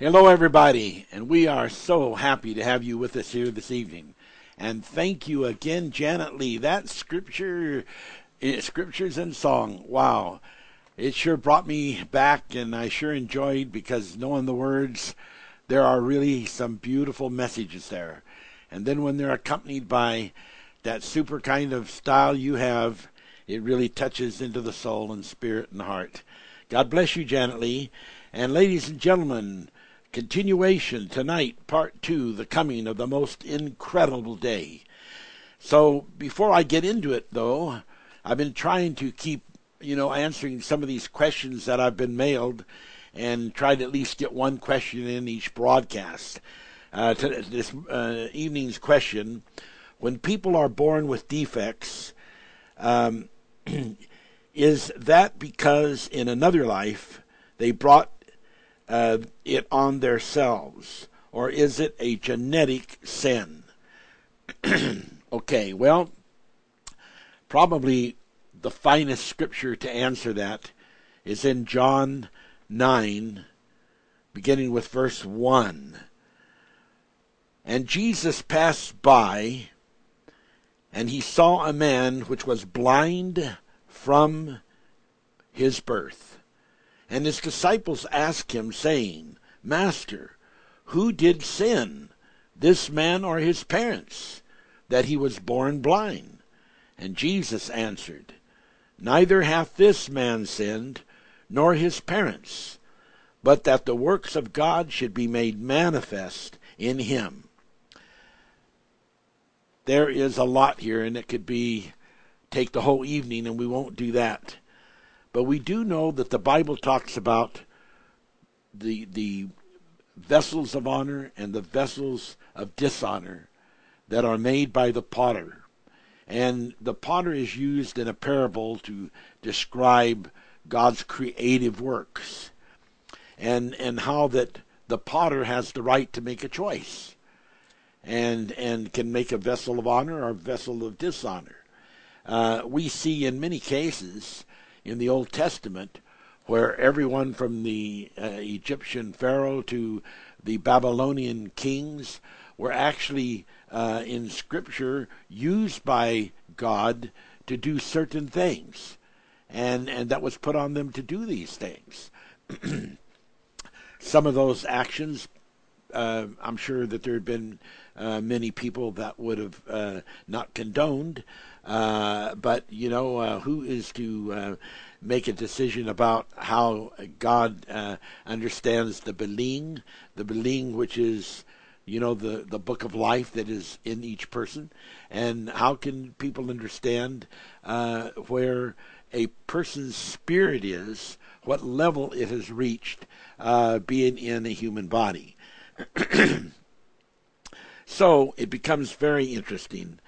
Hello, everybody, and we are so happy to have you with us here this evening. And thank you again, Janet Lee. That scripture, eh, scriptures and song, wow, it sure brought me back, and I sure enjoyed because knowing the words, there are really some beautiful messages there. And then when they're accompanied by that super kind of style you have, it really touches into the soul and spirit and heart. God bless you, Janet Lee. And ladies and gentlemen, Continuation tonight, part two, the coming of the most incredible day. So before I get into it, though, I've been trying to keep, you know, answering some of these questions that I've been mailed and try to at least get one question in each broadcast. Uh, this uh, evening's question when people are born with defects, um, is that because in another life they brought uh, it on themselves? Or is it a genetic sin? okay, well, probably the finest scripture to answer that is in John 9, beginning with verse 1. And Jesus passed by, and he saw a man which was blind from his birth. And his disciples asked him, saying, Master, who did sin, this man or his parents, that he was born blind? And Jesus answered, Neither hath this man sinned, nor his parents, but that the works of God should be made manifest in him. There is a lot here, and it could be take the whole evening, and we won't do that. But we do know that the Bible talks about the the vessels of honor and the vessels of dishonor that are made by the potter. And the potter is used in a parable to describe God's creative works. And and how that the potter has the right to make a choice. And and can make a vessel of honor or a vessel of dishonor. Uh, we see in many cases in the Old Testament where everyone from the uh, Egyptian Pharaoh to the Babylonian kings were actually uh, in Scripture used by God to do certain things, and and that was put on them to do these things. Some of those actions, uh, I'm sure that there had been uh, many people that would have uh, not condoned, uh, but you know, uh, who is to uh, make a decision about how God uh, understands the Beling, the Beling, which is you know the the book of life that is in each person, and how can people understand uh, where a person's spirit is, what level it has reached, being in a human body. so it becomes very interesting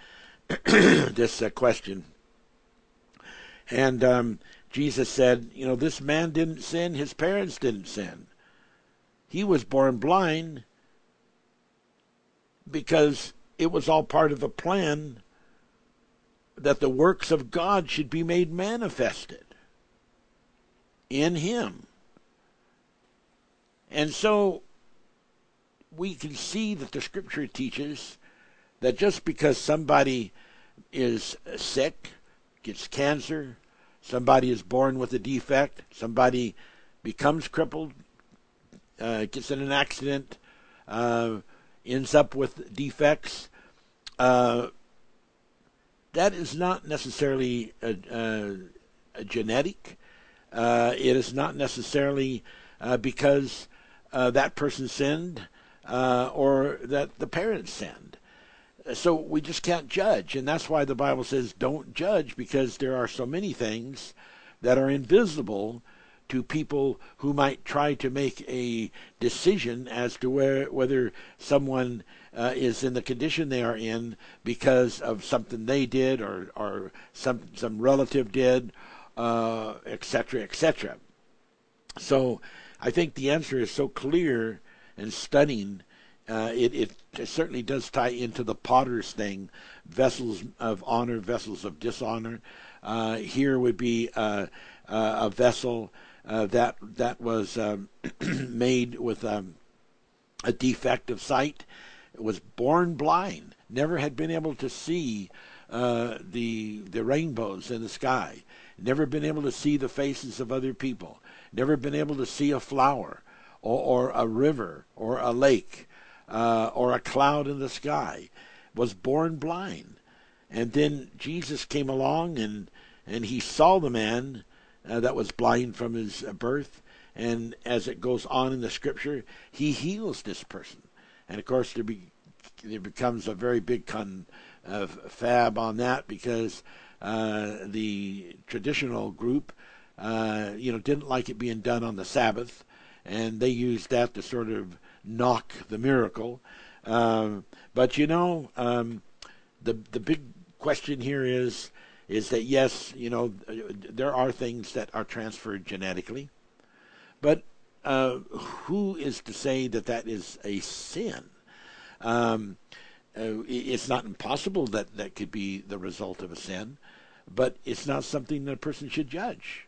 this uh, question. And um, Jesus said, You know, this man didn't sin, his parents didn't sin. He was born blind because it was all part of the plan that the works of God should be made manifested in him. And so we can see that the scripture teaches that just because somebody is sick, gets cancer, somebody is born with a defect, somebody becomes crippled, uh, gets in an accident, uh, ends up with defects, uh, that is not necessarily a, a, a genetic. Uh, it is not necessarily uh, because uh, that person sinned or that the parents sinned. So we just can't judge, and that's why the Bible says don't judge because there are so many things that are invisible to people who might try to make a decision as to where whether someone uh, is in the condition they are in because of something they did or or some some relative did, etc. Uh, etc. Et so I think the answer is so clear and stunning uh, it, it certainly does tie into the potter's thing vessels of honor, vessels of dishonor. Uh, here would be uh, uh a vessel uh, that that was um, made with um, a defect of sight, it was born blind, never had been able to see uh, the the rainbows in the sky, never been able to see the faces of other people, never been able to see a flower or, or a river or a lake uh, or a cloud in the sky, was born blind. And then Jesus came along and, and he saw the man uh, that was blind from his birth. And as it goes on in the scripture, he heals this person. And of course, there, be, there becomes a very big con, uh, fab on that because uh, the traditional group, uh, you know, didn't like it being done on the Sabbath, and they used that to sort of knock the miracle. Um, but you know, um, the the big question here is is that yes, you know, there are things that are transferred genetically, but uh, who is to say that that is a sin? Um, uh, it's not impossible that that could be the result of a sin, but it's not something that a person should judge.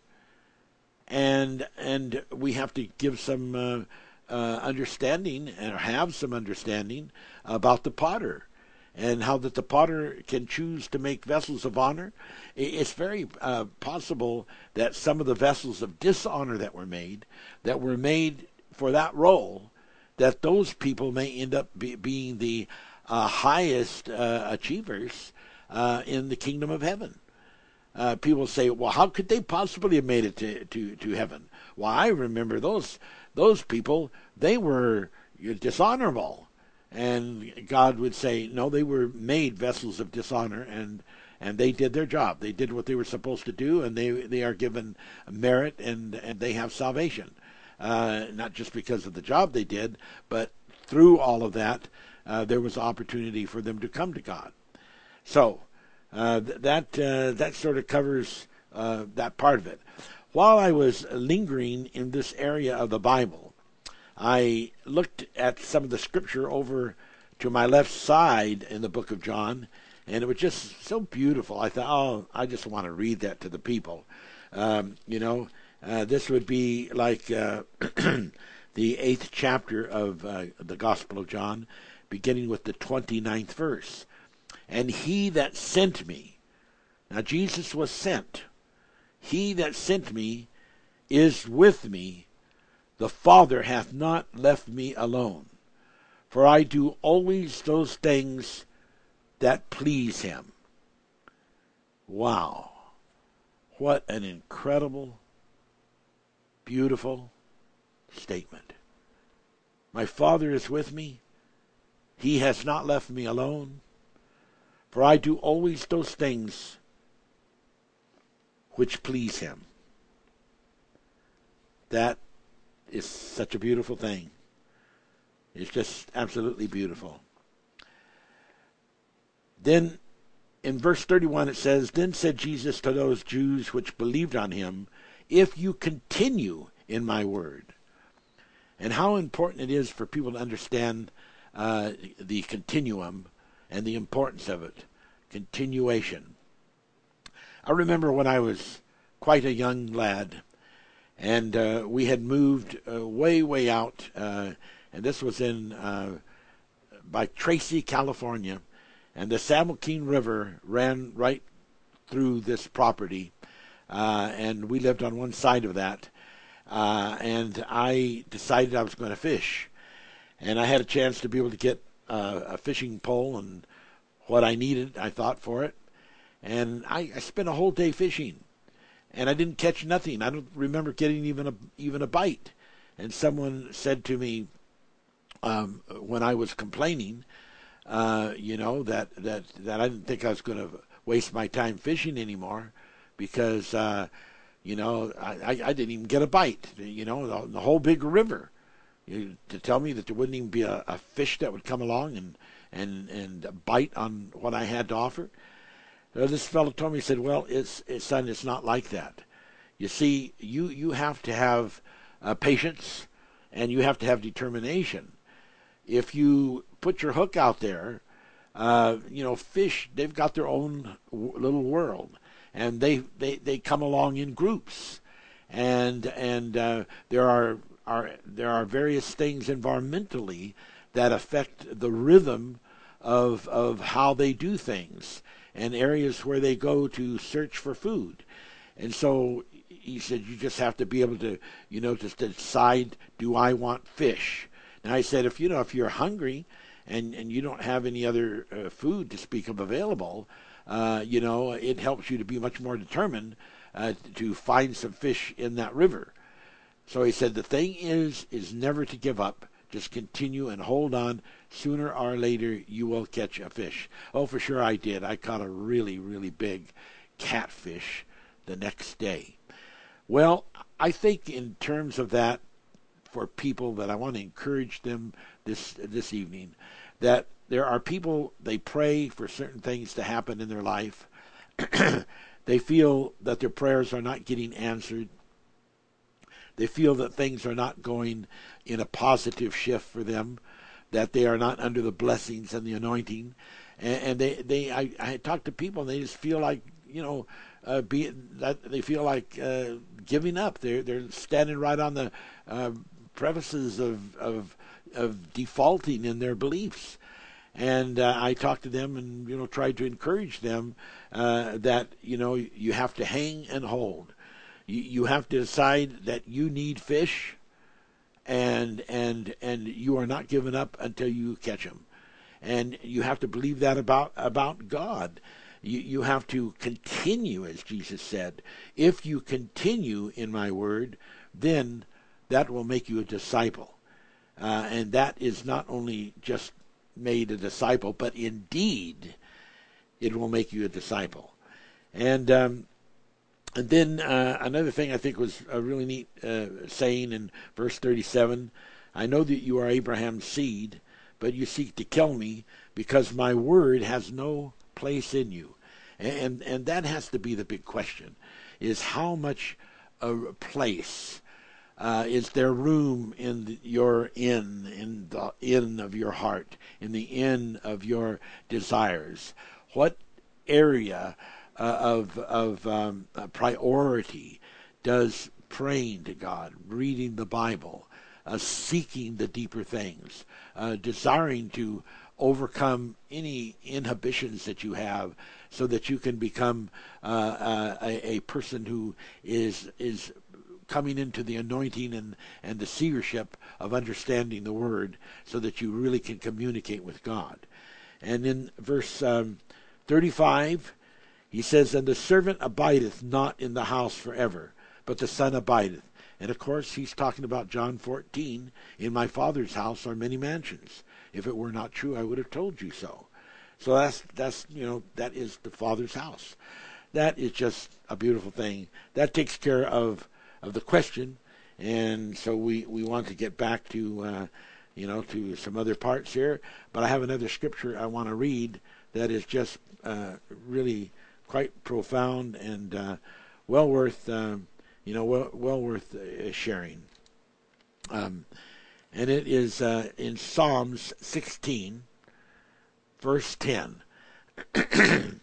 And and we have to give some uh, uh, understanding and have some understanding about the potter and how that the potter can choose to make vessels of honor. It's very uh, possible that some of the vessels of dishonor that were made, that were made for that role, that those people may end up be, being the uh, highest uh, achievers uh, in the kingdom of heaven. Uh, people say, "Well, how could they possibly have made it to, to, to heaven?" Well, I remember those those people, they were dishonorable. And God would say, no, they were made vessels of dishonor, and and they did their job. They did what they were supposed to do, and they they are given merit, and and they have salvation, uh, not just because of the job they did, but through all of that, uh, there was opportunity for them to come to God. So uh, that uh, that sort of covers uh, that part of it. While I was lingering in this area of the Bible, I looked at some of the scripture over to my left side in the book of John, and it was just so beautiful. I thought, oh, I just want to read that to the people. Um, you know, uh, this would be like uh, the eighth chapter of uh, the Gospel of John, beginning with the 29th verse. And he that sent me, now Jesus was sent he that sent me is with me. The Father hath not left me alone. For I do always those things that please him. Wow. What an incredible, beautiful statement. My Father is with me. He has not left me alone. For I do always those things which please him. That is such a beautiful thing. It's just absolutely beautiful. Then in verse 31 it says, Then said Jesus to those Jews which believed on him, If you continue in my word. And how important it is for people to understand uh, the continuum and the importance of it. Continuation. I remember when I was quite a young lad, and uh, we had moved uh, way, way out, uh, and this was in uh, by Tracy, California, and the Joaquin River ran right through this property, uh, and we lived on one side of that. Uh, and I decided I was going to fish, and I had a chance to be able to get a fishing pole and what I needed. I thought for it, and I, I spent a whole day fishing, and I didn't catch nothing. I don't remember getting even a even a bite. And someone said to me um, when I was complaining, uh, you know that that that I didn't think I was going to waste my time fishing anymore because uh, you know I, I didn't even get a bite. You know the, the whole big river. You, to tell me that there wouldn't even be a, a fish that would come along and and and bite on what I had to offer. Uh, this fellow told me, he said, well, it's, it's, son, it's not like that. You see, you, you have to have uh, patience and you have to have determination. If you put your hook out there, uh, you know, fish, they've got their own w- little world and they, they, they come along in groups. And, and uh, there are are there are various things environmentally that affect the rhythm of of how they do things and areas where they go to search for food. And so he said you just have to be able to you know just decide do I want fish. And I said if you know if you're hungry and and you don't have any other uh, food to speak of available, uh, you know it helps you to be much more determined uh, to find some fish in that river. So he said the thing is is never to give up. Just continue and hold on. Sooner or later you will catch a fish. Oh, for sure I did. I caught a really really big catfish the next day. Well, I think in terms of that, for people that I want to encourage them this this evening, that there are people they pray for certain things to happen in their life. they feel that their prayers are not getting answered. They feel that things are not going in a positive shift for them, that they are not under the blessings and the anointing. And, and they, they I, I talk to people and they just feel like, you know, uh, be that they feel like uh, giving up. They're they're standing right on the uh, premises of of of defaulting in their beliefs. And uh, I talked to them and you know tried to encourage them uh, that you know you have to hang and hold you, you have to decide that you need fish, and and and you are not given up until you catch him and you have to believe that about about God. You, you have to continue, as Jesus said. If you continue in my word, then that will make you a disciple. Uh, and that is not only just made a disciple, but indeed it will make you a disciple. And um, and then uh, another thing I think was a really neat uh, saying in verse 37 I know that you are Abraham's seed, but you seek to kill me because my word has no place in you. And, and that has to be the big question is how much a place uh, is there room in your inn, in the inn of your heart, in the inn of your desires? What area of of um, priority does praying to God, reading the Bible, uh, seeking the deeper things, uh, desiring to overcome any inhibitions that you have, so that you can become uh, uh, a, a, person who is is coming into the anointing and, and the seership of understanding the word so that you really can communicate with God. And in verse um, 35, he says, And the servant abideth not in the house forever, but the Son abideth. And of course, he's talking about John 14. In my Father's house are many mansions. If it were not true, I would have told you so. So that's that's you know that is the Father's house. That is just a beautiful thing. That takes care of of the question, and so we we want to get back to uh, you know to some other parts here. But I have another scripture I want to read that is just uh, really quite profound and uh, well worth um, you know well, well worth uh, sharing. Um, and it is uh, in Psalms 16, verse 10.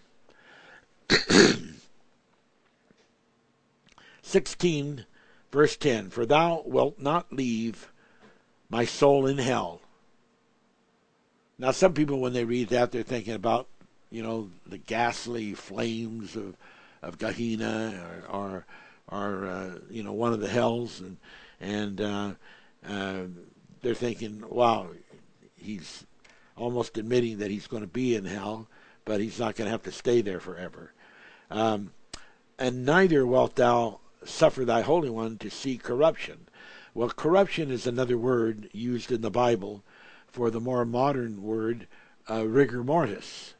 Sixteen, verse ten. For thou wilt not leave my soul in hell. Now, some people, when they read that, they're thinking about you know, the ghastly flames of of Gehenna or, or uh, you know one of the hells, and and uh, uh, they're thinking, wow, he's almost admitting that he's going to be in hell, but he's not going to have to stay there forever. Um, and neither wilt thou suffer thy Holy One to see corruption. Well, corruption is another word used in the Bible for the more modern word uh, rigor mortis.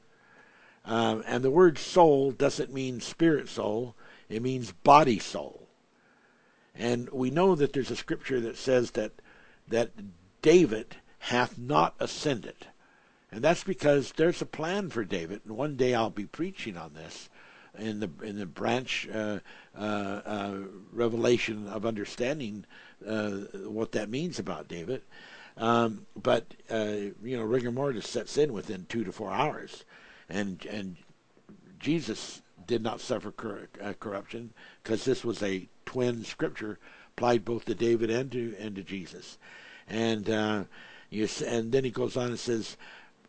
Um, and the word soul doesn't mean spirit soul, it means body soul. And we know that there's a scripture that says that that David hath not ascended. And that's because there's a plan for David, and one day I'll be preaching on this in the in the branch uh, uh, uh, revelation of understanding uh, what that means about David. Um, but uh, you know, rigor mortis sets in within two to four hours, and and Jesus did not suffer cor- uh, corruption because this was a twin scripture applied both to David and to and to Jesus, and uh, you and then he goes on and says,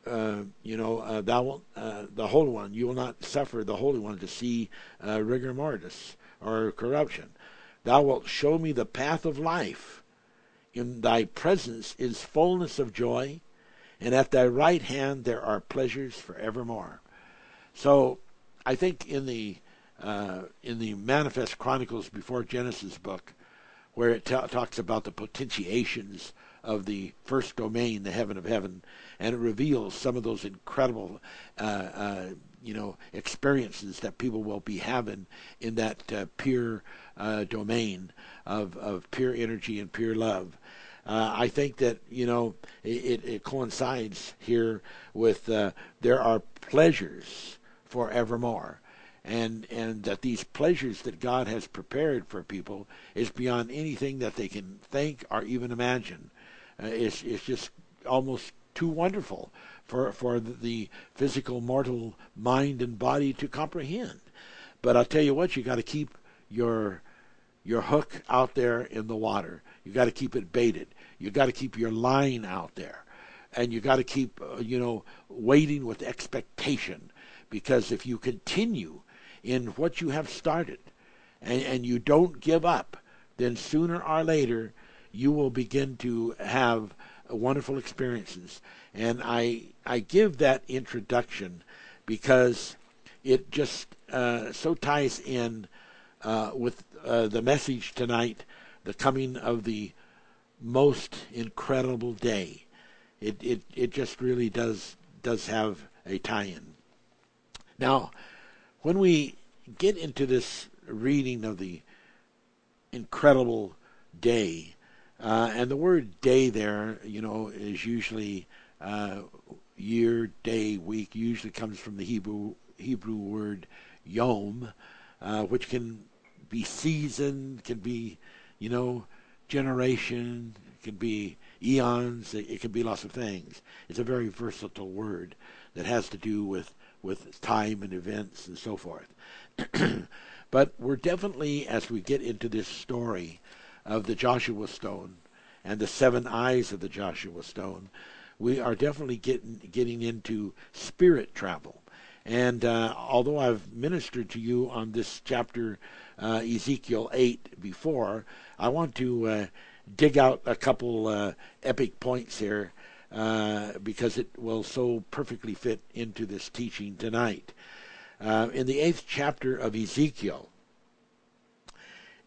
uh, you know, uh, thou uh, the Holy One, you will not suffer the Holy One to see uh, rigor mortis or corruption. Thou wilt show me the path of life. In thy presence is fullness of joy, and at thy right hand there are pleasures forevermore. So, I think in the uh, in the Manifest Chronicles before Genesis book, where it talks about the potentiations of the first domain, the heaven of heaven, and it reveals some of those incredible, uh, uh, you know, experiences that people will be having in that uh, pure uh, domain of of pure energy and pure love. Uh, I think that you know it, it coincides here with uh, there are pleasures forevermore and and that these pleasures that God has prepared for people is beyond anything that they can think or even imagine. Uh, it's it's just almost too wonderful for for the physical mortal mind and body to comprehend. But I'll tell you what, you got to keep your your hook out there in the water. You got to keep it baited. You got to keep your line out there, and you got to keep uh, you know waiting with expectation, because if you continue in what you have started and, and you don't give up, then sooner or later you will begin to have wonderful experiences. And I I give that introduction because it just uh, so ties in uh, with uh, the message tonight, the coming of the most incredible day. It it it just really does does have a tie-in. Now, when we get into this reading of the incredible day, uh, and the word day there, you know, is usually uh, year, day, week, usually comes from the Hebrew Hebrew word yom, uh, which can be season, can be, you know, generation, can be eons, it, it can be lots of things. It's a very versatile word that has to do with with time and events and so forth. but we're definitely, as we get into this story of the Joshua Stone and the seven eyes of the Joshua Stone, we are definitely getting getting into spirit travel. And uh, although I've ministered to you on this chapter, uh, Ezekiel 8, before, I want to uh, dig out a couple uh, epic points here uh, because it will so perfectly fit into this teaching tonight. Uh, in the eighth chapter of Ezekiel,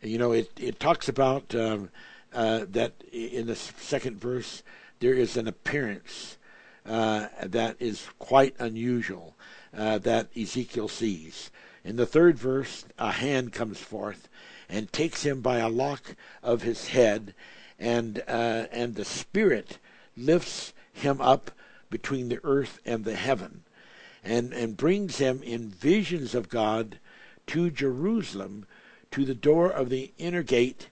you know, it, it talks about um, uh, that in the second verse, there is an appearance that is quite unusual that Ezekiel sees. In the third verse, a hand comes forth and takes him by a lock of his head, and uh, and the spirit lifts him up between the earth and the heaven and, and brings him in visions of God to Jerusalem to the door of the inner gate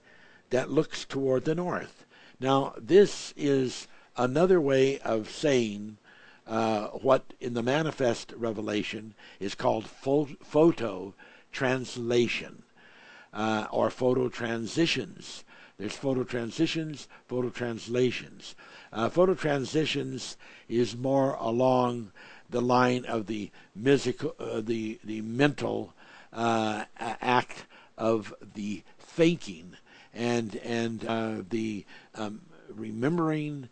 that looks toward the north. Now, this is another way of saying uh, what in the manifest revelation is called photo translation uh, or photo transitions. There's photo transitions, photo translations. Uh, photo transitions is more along the line of the musical, uh, the the mental uh, act of the thinking and and uh, the um, remembering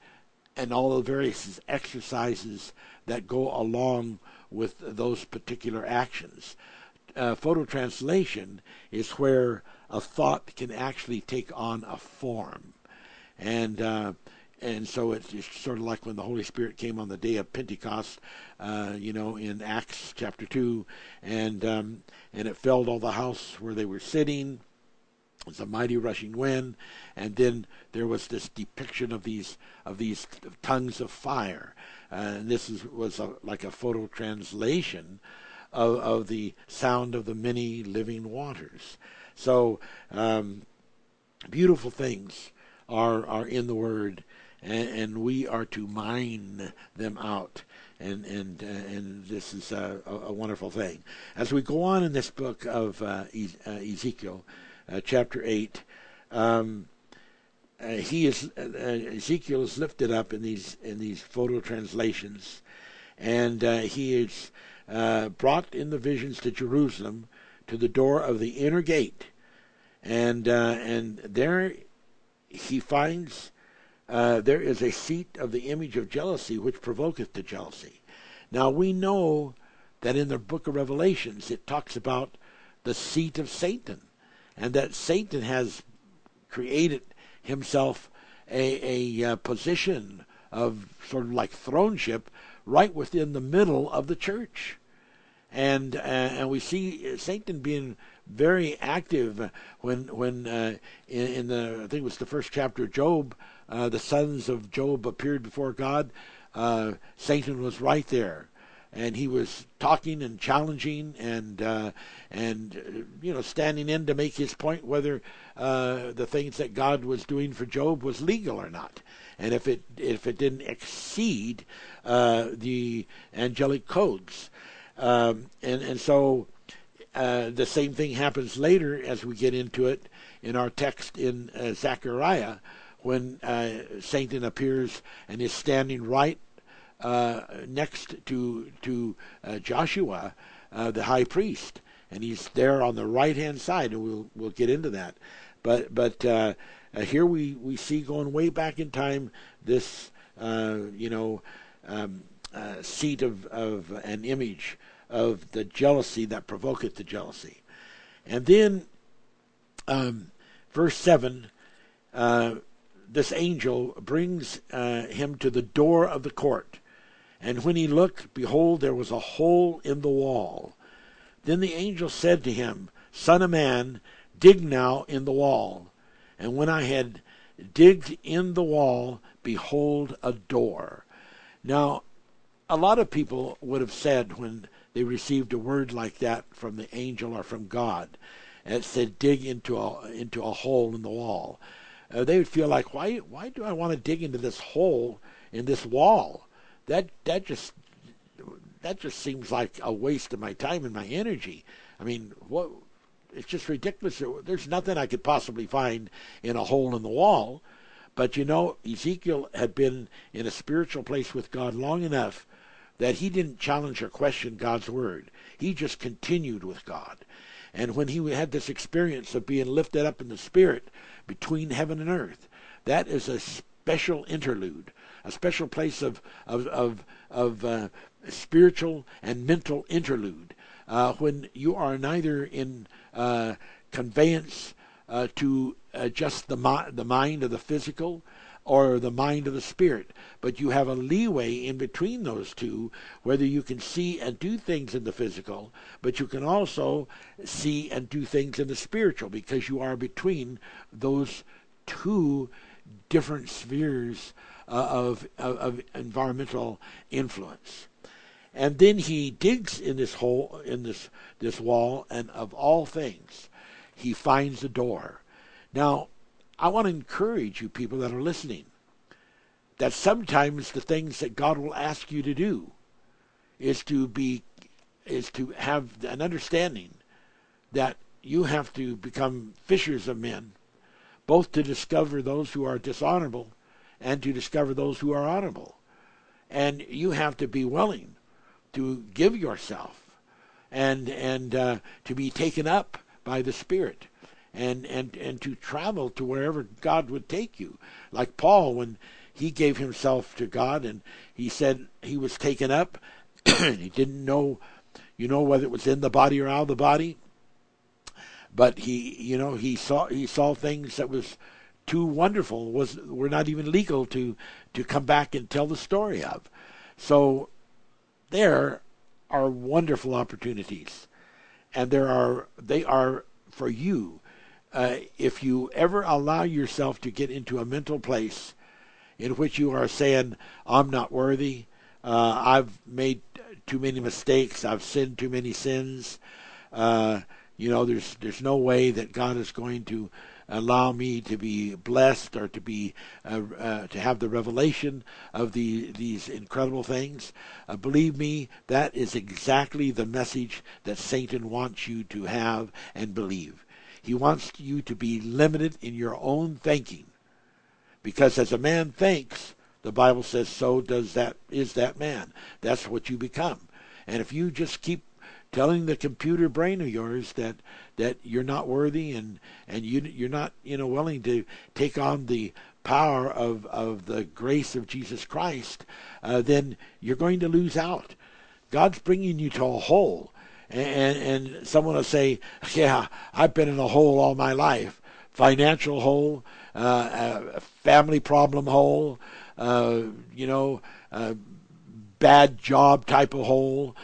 and all the various exercises that go along with those particular actions. Uh, photo translation is where a thought can actually take on a form. And uh, and so it's, sort of like when the Holy Spirit came on the day of Pentecost, uh, you know, in Acts chapter two, and um, and it filled all the house where they were sitting. A mighty rushing wind, and then there was this depiction of these of these tongues of fire, uh, and this is, was a, like a photo translation of, of the sound of the many living waters. So um, beautiful things are are in the Word, and, and, we are to mine them out. And and uh, and this is a, a, wonderful thing. As we go on in this book of uh, e- uh, Ezekiel, chapter eight, Um, uh, he is uh, Ezekiel is lifted up in these in these photo translations, and uh, he is uh, brought in the visions to Jerusalem to the door of the inner gate, and uh, and there he finds uh, there is a seat of the image of jealousy which provoketh to jealousy. Now we know that in the book of Revelations it talks about the seat of Satan, and that Satan has created himself a, a, uh, position of sort of like throneship right within the middle of the church. And uh, and we see Satan being very active when when uh, in, in, the I think it was the first chapter of Job, uh, the sons of Job appeared before God. Uh, Satan was right there and he was talking and challenging and uh, and uh, you know standing in to make his point whether uh, the things that God was doing for Job was legal or not, and if it if it didn't exceed uh, the angelic codes, um, and and so. Uh, the same thing happens later as we get into it in our text in uh, Zechariah when Satan appears and is standing right next to to uh, Joshua, uh, the high priest, and he's there on the right hand side, and we'll we'll get into that. But but uh, uh, here we, we see going way back in time this you know um, seat of of an image of the jealousy that provoketh the jealousy, and then um, verse seven. this angel brings him to the door of the court, and when he looked, behold, there was a hole in the wall. Then the angel said to him, Son of man, dig now in the wall. And when I had digged in the wall, behold, a door. Now, a lot of people would have said when they received a word like that from the angel or from God, and it said, dig into a, into a hole in the wall, uh, they would feel like, why, why do I want to dig into this hole in this wall? That that just that just seems like a waste of my time and my energy. I mean, what? It's just ridiculous. There's nothing I could possibly find in a hole in the wall. But you know, Ezekiel had been in a spiritual place with God long enough that he didn't challenge or question God's word. He just continued with God. And when he had this experience of being lifted up in the spirit between heaven and earth, that is a special interlude a special place of of of, of uh, spiritual and mental interlude uh, when you are neither in uh, conveyance uh, to just the mi- the mind of the physical or the mind of the spirit, but you have a leeway in between those two, whether you can see and do things in the physical, but you can also see and do things in the spiritual because you are between those two different spheres uh, Uh, of, of, of environmental influence. And then he digs in this hole, in this this wall, and of all things, he finds a door. Now, I want to encourage you people that are listening that sometimes the things that God will ask you to do is to be is to have an understanding that you have to become fishers of men, both to discover those who are dishonorable and to discover those who are honorable. And you have to be willing to give yourself and and uh, to be taken up by the Spirit and, and, and to travel to wherever God would take you. Like Paul, when he gave himself to God and he said he was taken up, he didn't know, you know, whether it was in the body or out of the body. But he, you know, he saw he saw things that was too wonderful was were not even legal to to come back and tell the story of. So there are wonderful opportunities, and there are they are for you. Uh, if you ever allow yourself to get into a mental place in which you are saying, "I'm not worthy," uh, "I've made too many mistakes," "I've sinned too many sins," uh, you know, there's there's no way that God is going to allow me to be blessed or to be uh, uh, to have the revelation of the these incredible things. Uh, believe me, that is exactly the message that Satan wants you to have and believe. He wants you to be limited in your own thinking. Because as a man thinks, the Bible says, so does that is that man. That's what you become. And if you just keep telling the computer brain of yours that that you're not worthy and and you you're not you know willing to take on the power of of the grace of Jesus Christ, uh, then you're going to lose out. God's bringing you to a hole, and and someone will say, "Yeah, I've been in a hole all my life." Financial hole, uh, family problem hole, uh, you know, bad job type of hole.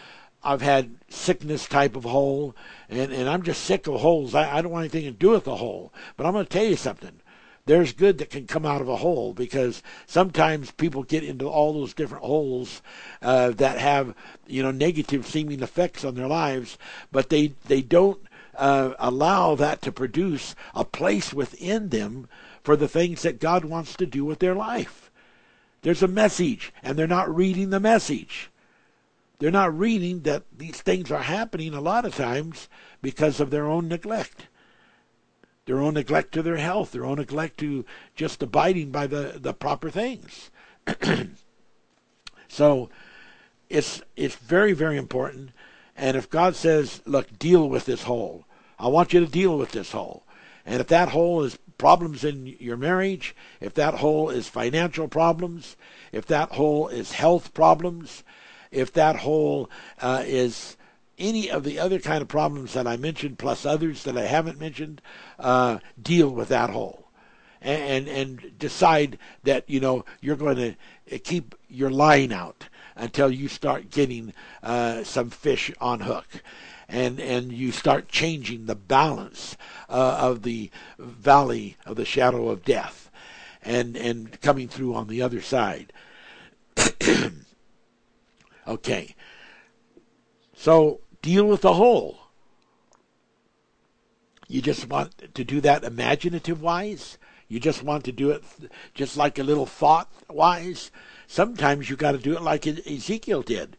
I've had sickness type of hole, and, and I'm just sick of holes. I, I don't want anything to do with a hole. But I'm going to tell you something. There's good that can come out of a hole because sometimes people get into all those different holes uh, that have you know negative seeming effects on their lives, but they they don't uh, allow that to produce a place within them for the things that God wants to do with their life. There's a message, and they're not reading the message. They're not reading that these things are happening a lot of times because of their own neglect. Their own neglect to their health, their own neglect to just abiding by the, the proper things. so it's it's very, very important. And if God says, look, deal with this hole, I want you to deal with this hole. And if that hole is problems in your marriage, if that hole is financial problems, if that hole is health problems, if that hole uh, is any of the other kind of problems that I mentioned, plus others that I haven't mentioned, uh, deal with that hole, and, and, and decide that you know you're going to keep your line out until you start getting uh, some fish on hook, and and you start changing the balance uh, of the valley of the shadow of death, and and coming through on the other side. Okay. So deal with the hole. You just want to do that imaginative wise. You just want to do it just like a little thought wise. Sometimes you got to do it like Ezekiel did,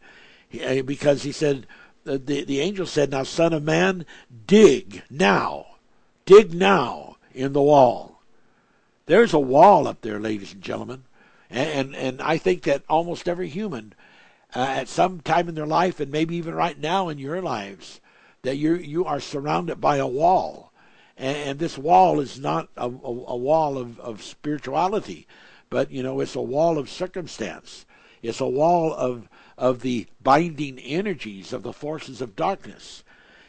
uh, because he said, the, the angel said, Now, son of man, dig now. Dig now in the wall. There's a wall up there, ladies and gentlemen. And, and, and I think that almost every human uh, at some time in their life, and maybe even right now in your lives, that you you are surrounded by a wall, and, and this wall is not a, a, a wall of, of spirituality, but you know it's a wall of circumstance. It's a wall of of the binding energies of the forces of darkness,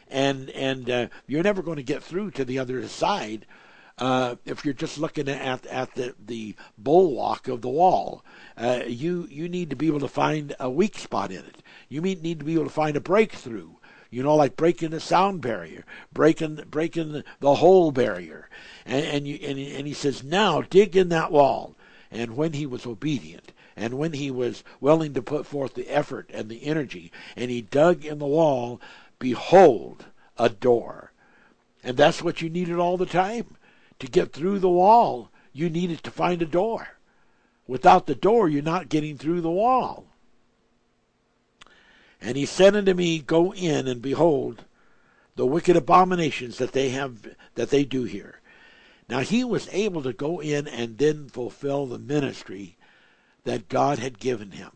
and and uh, you're never going to get through to the other side uh, if you're just looking at at the the bulwark of the wall, uh, you you need to be able to find a weak spot in it. You need to be able to find a breakthrough. You know, like breaking the sound barrier, breaking breaking the, the hole barrier, and and, you, and and he says, now dig in that wall. And when he was obedient, and when he was willing to put forth the effort and the energy, and he dug in the wall, behold, a door. And that's what you needed all the time to get through the wall, you needed to find a door. Without the door, you're not getting through the wall. And he said unto me, Go in and behold the wicked abominations that they have that they do here. Now he was able to go in and then fulfill the ministry that God had given him.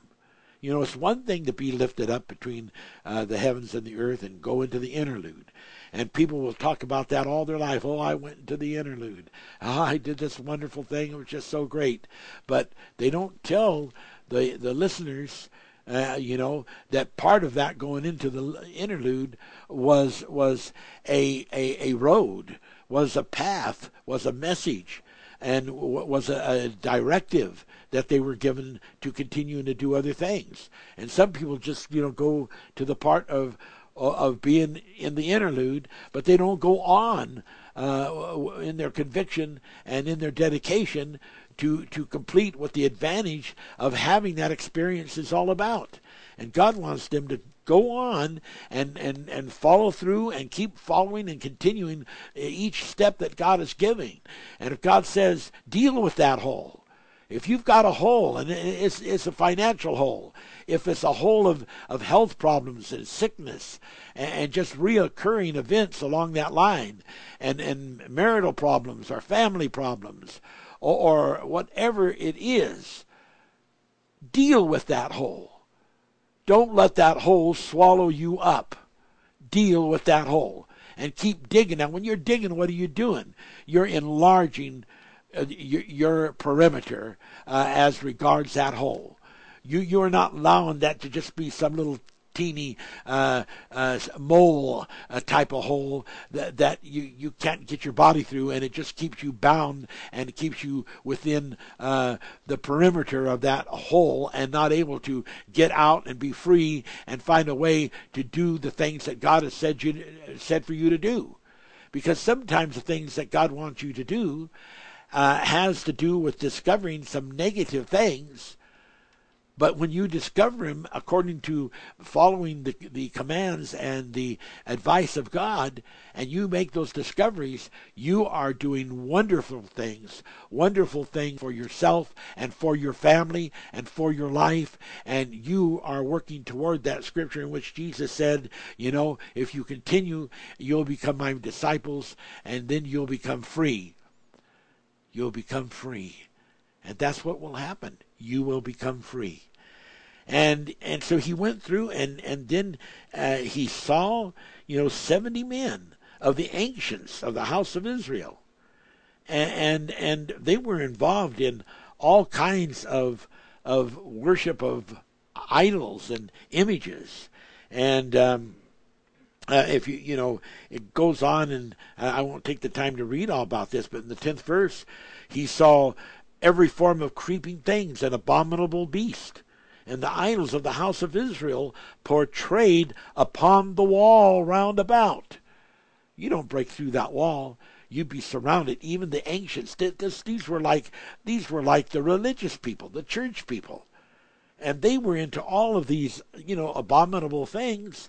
You know, it's one thing to be lifted up between uh, the heavens and the earth and go into the interlude. And people will talk about that all their life. Oh, I went into the interlude. Oh, I did this wonderful thing. It was just so great. But they don't tell the, the listeners uh, you know that part of that going into the interlude was was a, a a road was a path was a message and was a, a, directive that they were given to continue to do other things and some people just you know go to the part of of being in the interlude, but they don't go on uh, in their conviction and in their dedication to to complete what the advantage of having that experience is all about. And God wants them to go on and, and, and follow through and keep following and continuing each step that God is giving. And if God says, deal with that hole, If you've got a hole, and it's, it's a financial hole, if it's a hole of, of health problems and sickness and, and just reoccurring events along that line, and, and marital problems or family problems or, or whatever it is, deal with that hole. Don't let that hole swallow you up. Deal with that hole and keep digging. Now, when you're digging, what are you doing? You're enlarging your, your, perimeter uh, as regards that hole. You you're not allowing that to just be some little teeny uh, uh, mole uh, type of hole that, that you, you can't get your body through, and it just keeps you bound and keeps you within uh, the perimeter of that hole and not able to get out and be free and find a way to do the things that God has said you said for you to do. Because sometimes the things that God wants you to do uh, has to do with discovering some negative things but when you discover him according to following the, the commands and the advice of God, and you make those discoveries, you are doing wonderful things, wonderful things for yourself and for your family and for your life. And you are working toward that scripture in which Jesus said, you know, if you continue, you'll become my disciples, and then you'll become free. You'll become free. And that's what will happen. You will become free. And and so he went through and and then uh, he saw you know seventy men of the ancients of the house of Israel, and and, and they were involved in all kinds of of worship of idols and images, and um, uh, if you you know it goes on and I won't take the time to read all about this, but in the tenth verse, he saw every form of creeping things, an abominable beast, and the idols of the house of Israel portrayed upon the wall round about. You don't break through that wall. You'd be surrounded. Even the ancients, this, these were like these were like the religious people, the church people, and they were into all of these, you know, abominable things.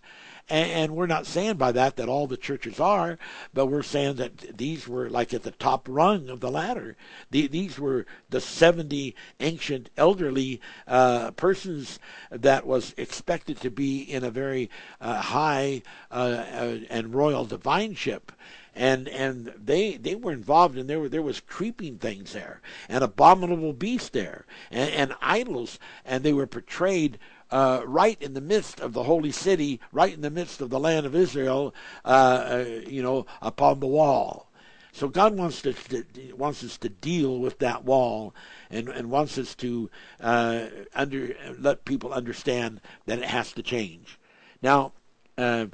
And, and, we're not saying by that that all the churches are, but we're saying that these were like at the top rung of the ladder. The, these were the 70 ancient elderly uh, persons that was expected to be in a very uh, high uh, uh and royal divineship and and they they were involved and there were there was creeping things there and abominable beasts there and, and idols and they were portrayed uh, right in the midst of the holy city, right in the midst of the land of Israel, uh, uh, you know, upon the wall. So God wants to, to, wants us to deal with that wall, and, and wants us to uh, under let people understand that it has to change. Now, uh,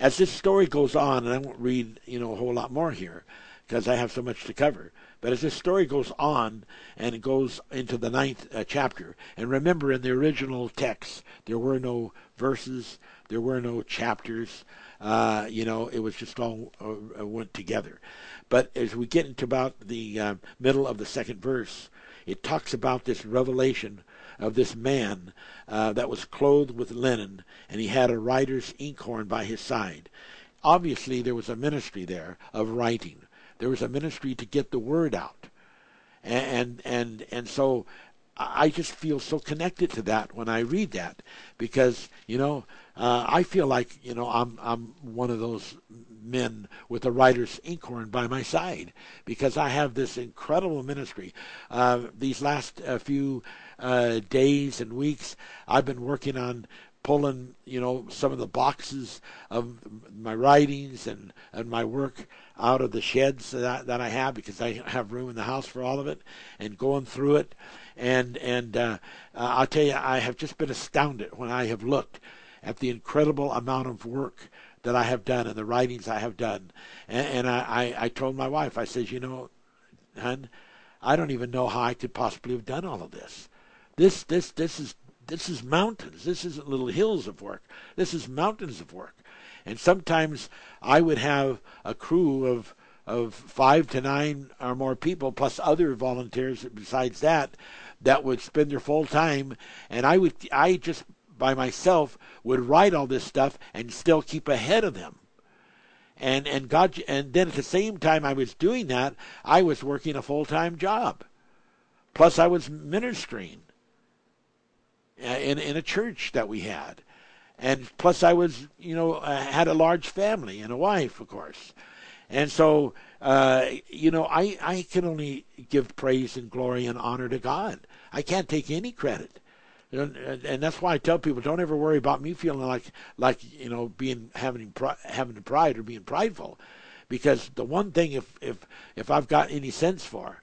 as this story goes on, and I won't read you know a whole lot more here because I have so much to cover. But as this story goes on and it goes into the ninth uh, chapter, and remember in the original text, there were no verses, there were no chapters. Uh, you know, it was just all uh, went together. But as we get into about the uh, middle of the second verse, it talks about this revelation of this man uh, that was clothed with linen, and he had a writer's inkhorn by his side. Obviously, there was a ministry there of writing. There was a ministry to get the word out, and and and, so I just feel so connected to that when I read that because you know uh, I feel like you know I'm I'm one of those men with a writer's inkhorn by my side because I have this incredible ministry. Uh, these last uh, few uh, days and weeks, I've been working on pulling you know some of the boxes of my writings and and my work out of the sheds that, that I have because I have room in the house for all of it, and going through it, and and uh, uh, I'll tell you, I have just been astounded when I have looked at the incredible amount of work that I have done and the writings I have done, and, and I, I I told my wife, I said, you know, hun, I don't even know how I could possibly have done all of this. This this this is this is mountains. This isn't little hills of work. This is mountains of work. And sometimes I would have a crew of of five to nine or more people, plus other volunteers besides that, that would spend their full time. And I would, I just by myself would write all this stuff and still keep ahead of them. And and God, and then at the same time I was doing that, I was working a full time job Plus, I was ministering in in a church that we had, and plus I was you know had a large family and a wife, of course, and so uh, you know I I can only give praise and glory and honor to God. I can't take any credit. And that's why I tell people don't ever worry about me feeling like like you know being having having the pride or being prideful, because the one thing if if if I've got any sense for,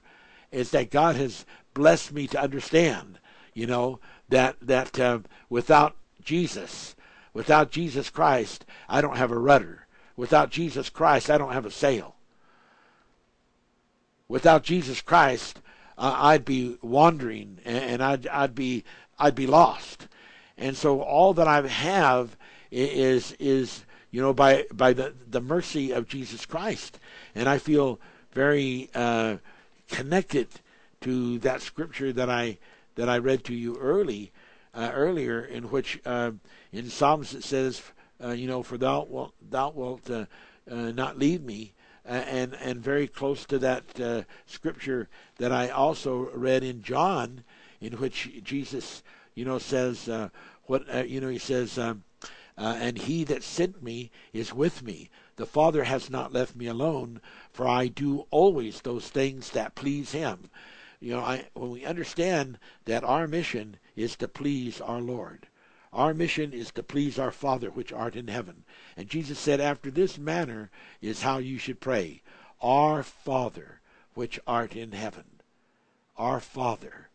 is that God has blessed me to understand, you know, that that uh, without Jesus, without Jesus Christ, I don't have a rudder. Without Jesus Christ, I don't have a sail. Without Jesus Christ, uh, I'd be wandering and, I'd I'd be I'd be lost. And so all that I have is is you know by by the the mercy of Jesus Christ, and I feel very uh, connected to that scripture that I that I read to you early uh, earlier, in which uh, in Psalms it says, uh, you know, for thou wilt thou wilt uh, uh, not leave me, and and very close to that scripture that I also read in John, in which Jesus, you know, says what you know he says. Um, and he that sent me is with me. The Father has not left me alone, for I do always those things that please him you know, I, when we understand that our mission is to please our Lord, our mission is to please our Father which art in heaven. And Jesus said, After this manner is how you should pray Our Father which art in heaven. Our Father.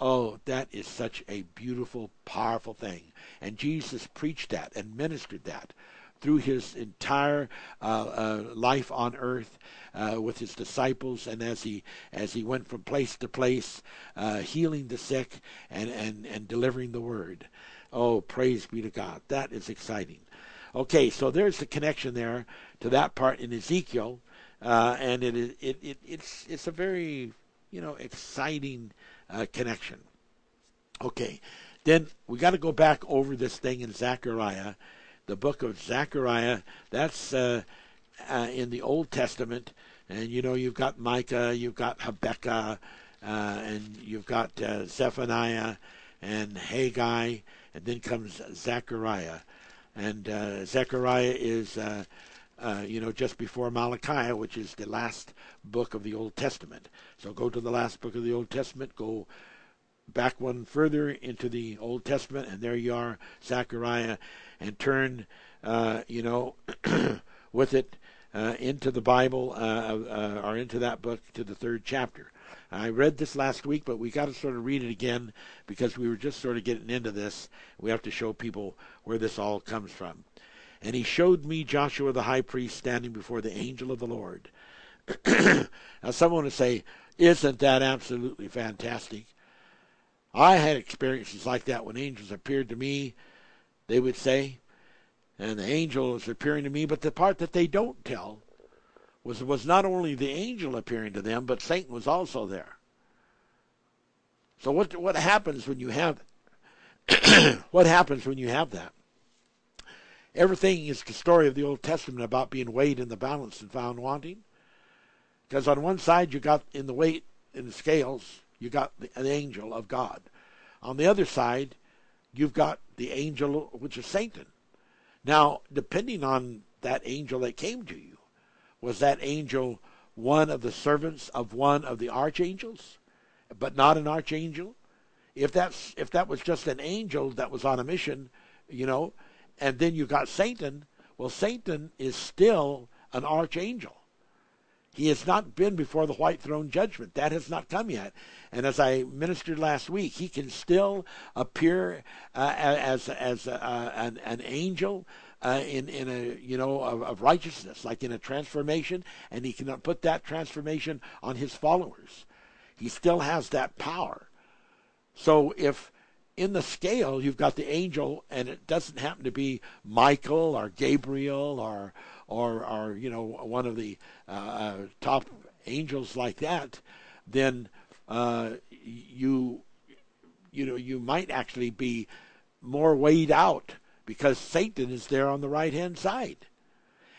Oh, that is such a beautiful, powerful thing. And Jesus preached that and ministered that through his entire uh, uh, life on earth uh, with his disciples, and as he as he went from place to place, healing the sick and, and and delivering the word. Oh, praise be to God! That is exciting. Okay, so there's the connection there to that part in Ezekiel, uh, and it it, it it's it's a very you know exciting uh, connection. Okay, then we got to go back over this thing in Zechariah, the book of Zechariah. That's uh, uh, in the Old Testament, and you know you've got Micah, you've got Habakkuk, uh, and you've got uh, Zephaniah and Haggai, and then comes Zechariah, and uh, Zechariah is. Uh, uh, you know, just before Malachi, which is the last book of the Old Testament. So go to the last book of the Old Testament, go back one further into the Old Testament, and there you are, Zechariah, and turn, uh, you know, with it uh, into the Bible uh, or into that book to the third chapter. I read this last week, but we got to sort of read it again because we were just sort of getting into this. We have to show people where this all comes from. And he showed me Joshua the high priest standing before the angel of the Lord. now, someone would say, Isn't that absolutely fantastic? I had experiences like that when angels appeared to me, they would say, and the angel is appearing to me. But the part that they don't tell was was not only the angel appearing to them, but Satan was also there. So what what happens when you have what happens when you have that? Everything is the story of the Old Testament about being weighed in the balance and found wanting. Because on one side you got in the weight in the scales, you got the, an angel of God. On the other side, you've got the angel which is Satan. Now, depending on that angel that came to you, was that angel one of the servants of one of the archangels, but not an archangel? If that's if that was just an angel that was on a mission, you know, and then you got Satan, well, Satan is still an archangel. He has not been before the white throne judgment. That has not come yet. And as I ministered last week, he can still appear uh, as as uh, an, an angel uh, in in a you know of, of, righteousness, like in a transformation, and he can put that transformation on his followers. He still has that power. So if in the scale you've got the angel, and it doesn't happen to be Michael or Gabriel or or, you know one of the uh, uh, top angels like that, then uh, you you know you might actually be more weighed out because Satan is there on the right hand side,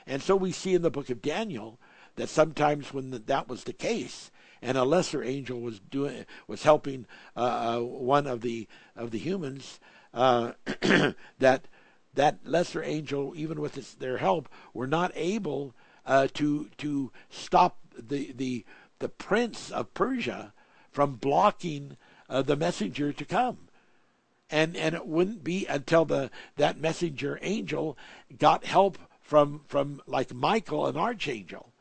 and so we see in the book of Daniel that sometimes when that was the case, and a lesser angel was doing was helping uh, uh one of the of the humans uh, that that lesser angel even with his, their help were not able uh, to to stop the the the prince of Persia from blocking uh, the messenger to come. And and it wouldn't be until the that messenger angel got help from from like Michael, an archangel,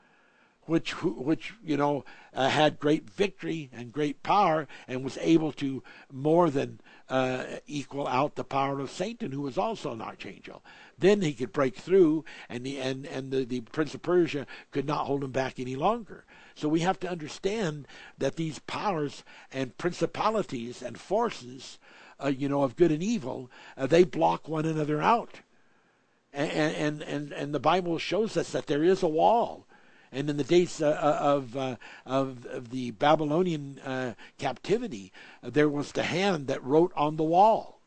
which which you know uh, had great victory and great power and was able to more than uh, equal out the power of Satan, who was also an archangel. Then he could break through, and the and and the, the prince of Persia could not hold him back any longer. So we have to understand that these powers and principalities and forces uh, you know, of good and evil, uh, they block one another out. And, and, and, and the Bible shows us that there is a wall. And in the days uh, uh of, uh, of, of the Babylonian uh, captivity, there was the hand that wrote on the wall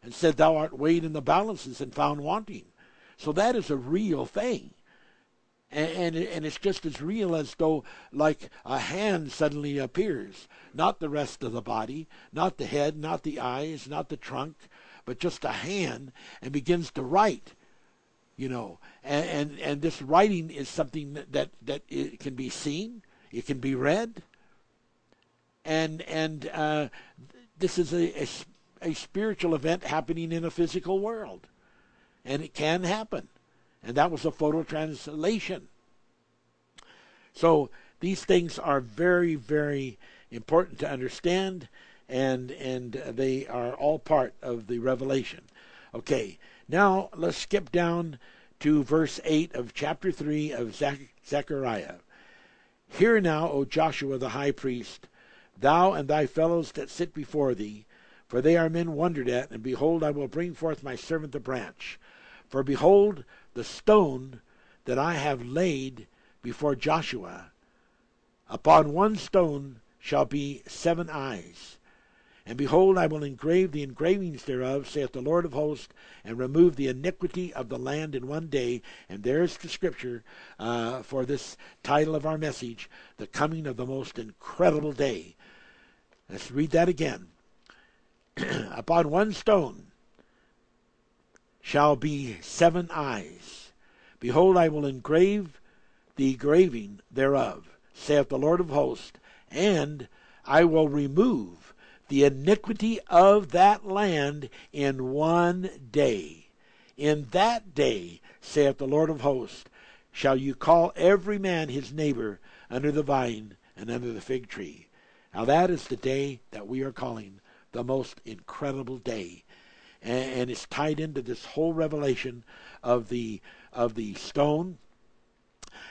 and said, Thou art weighed in the balances and found wanting. So that is a real thing. And, and, and it's just as real as though like a hand suddenly appears. Not the rest of the body not the head not the eyes not the trunk but just a hand and begins to write you know and and, and this writing is something that, that it can be seen it can be read and and uh, this is a, a, a spiritual event happening in a physical world and it can happen and that was a photo translation. So these things are very, very important to understand, and and they are all part of the revelation. Okay, now let's skip down to verse eight of chapter three of Zechariah. Hear now, O Joshua the high priest, thou and thy fellows that sit before thee, for they are men wondered at, and behold, I will bring forth my servant the branch. For behold, the stone that I have laid before Joshua, upon one stone shall be seven eyes. And behold, I will engrave the engravings thereof, saith the Lord of hosts, and remove the iniquity of the land in one day. And there's the scripture uh, for this title of our message, The Coming of the Most Incredible Day. Let's read that again. Upon one stone shall be seven eyes. Behold, I will engrave the engraving thereof, saith the Lord of hosts, and I will remove the iniquity of that land in one day. In that day, saith the Lord of hosts, shall you call every man his neighbor under the vine and under the fig tree. Now that is the day that we are calling the most incredible day and, it's tied into this whole revelation of the of the stone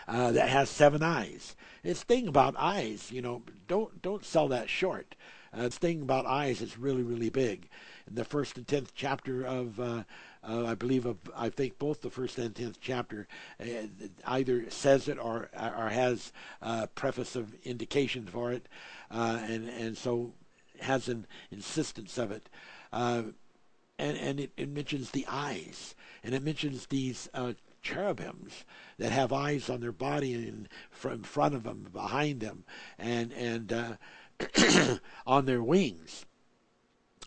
uh, that has seven eyes. This thing about eyes, you know, don't don't sell that short. Uh, thing about eyes is really really big. In the first and tenth chapter of, uh, uh, I believe of, I think both the first and tenth chapter uh, either says it or or has a preface of indications for it, uh, and and so has an insistence of it. Uh, and and it, it mentions the eyes, and it mentions these uh, cherubims that have eyes on their body and from front of them, behind them, and and uh, on their wings,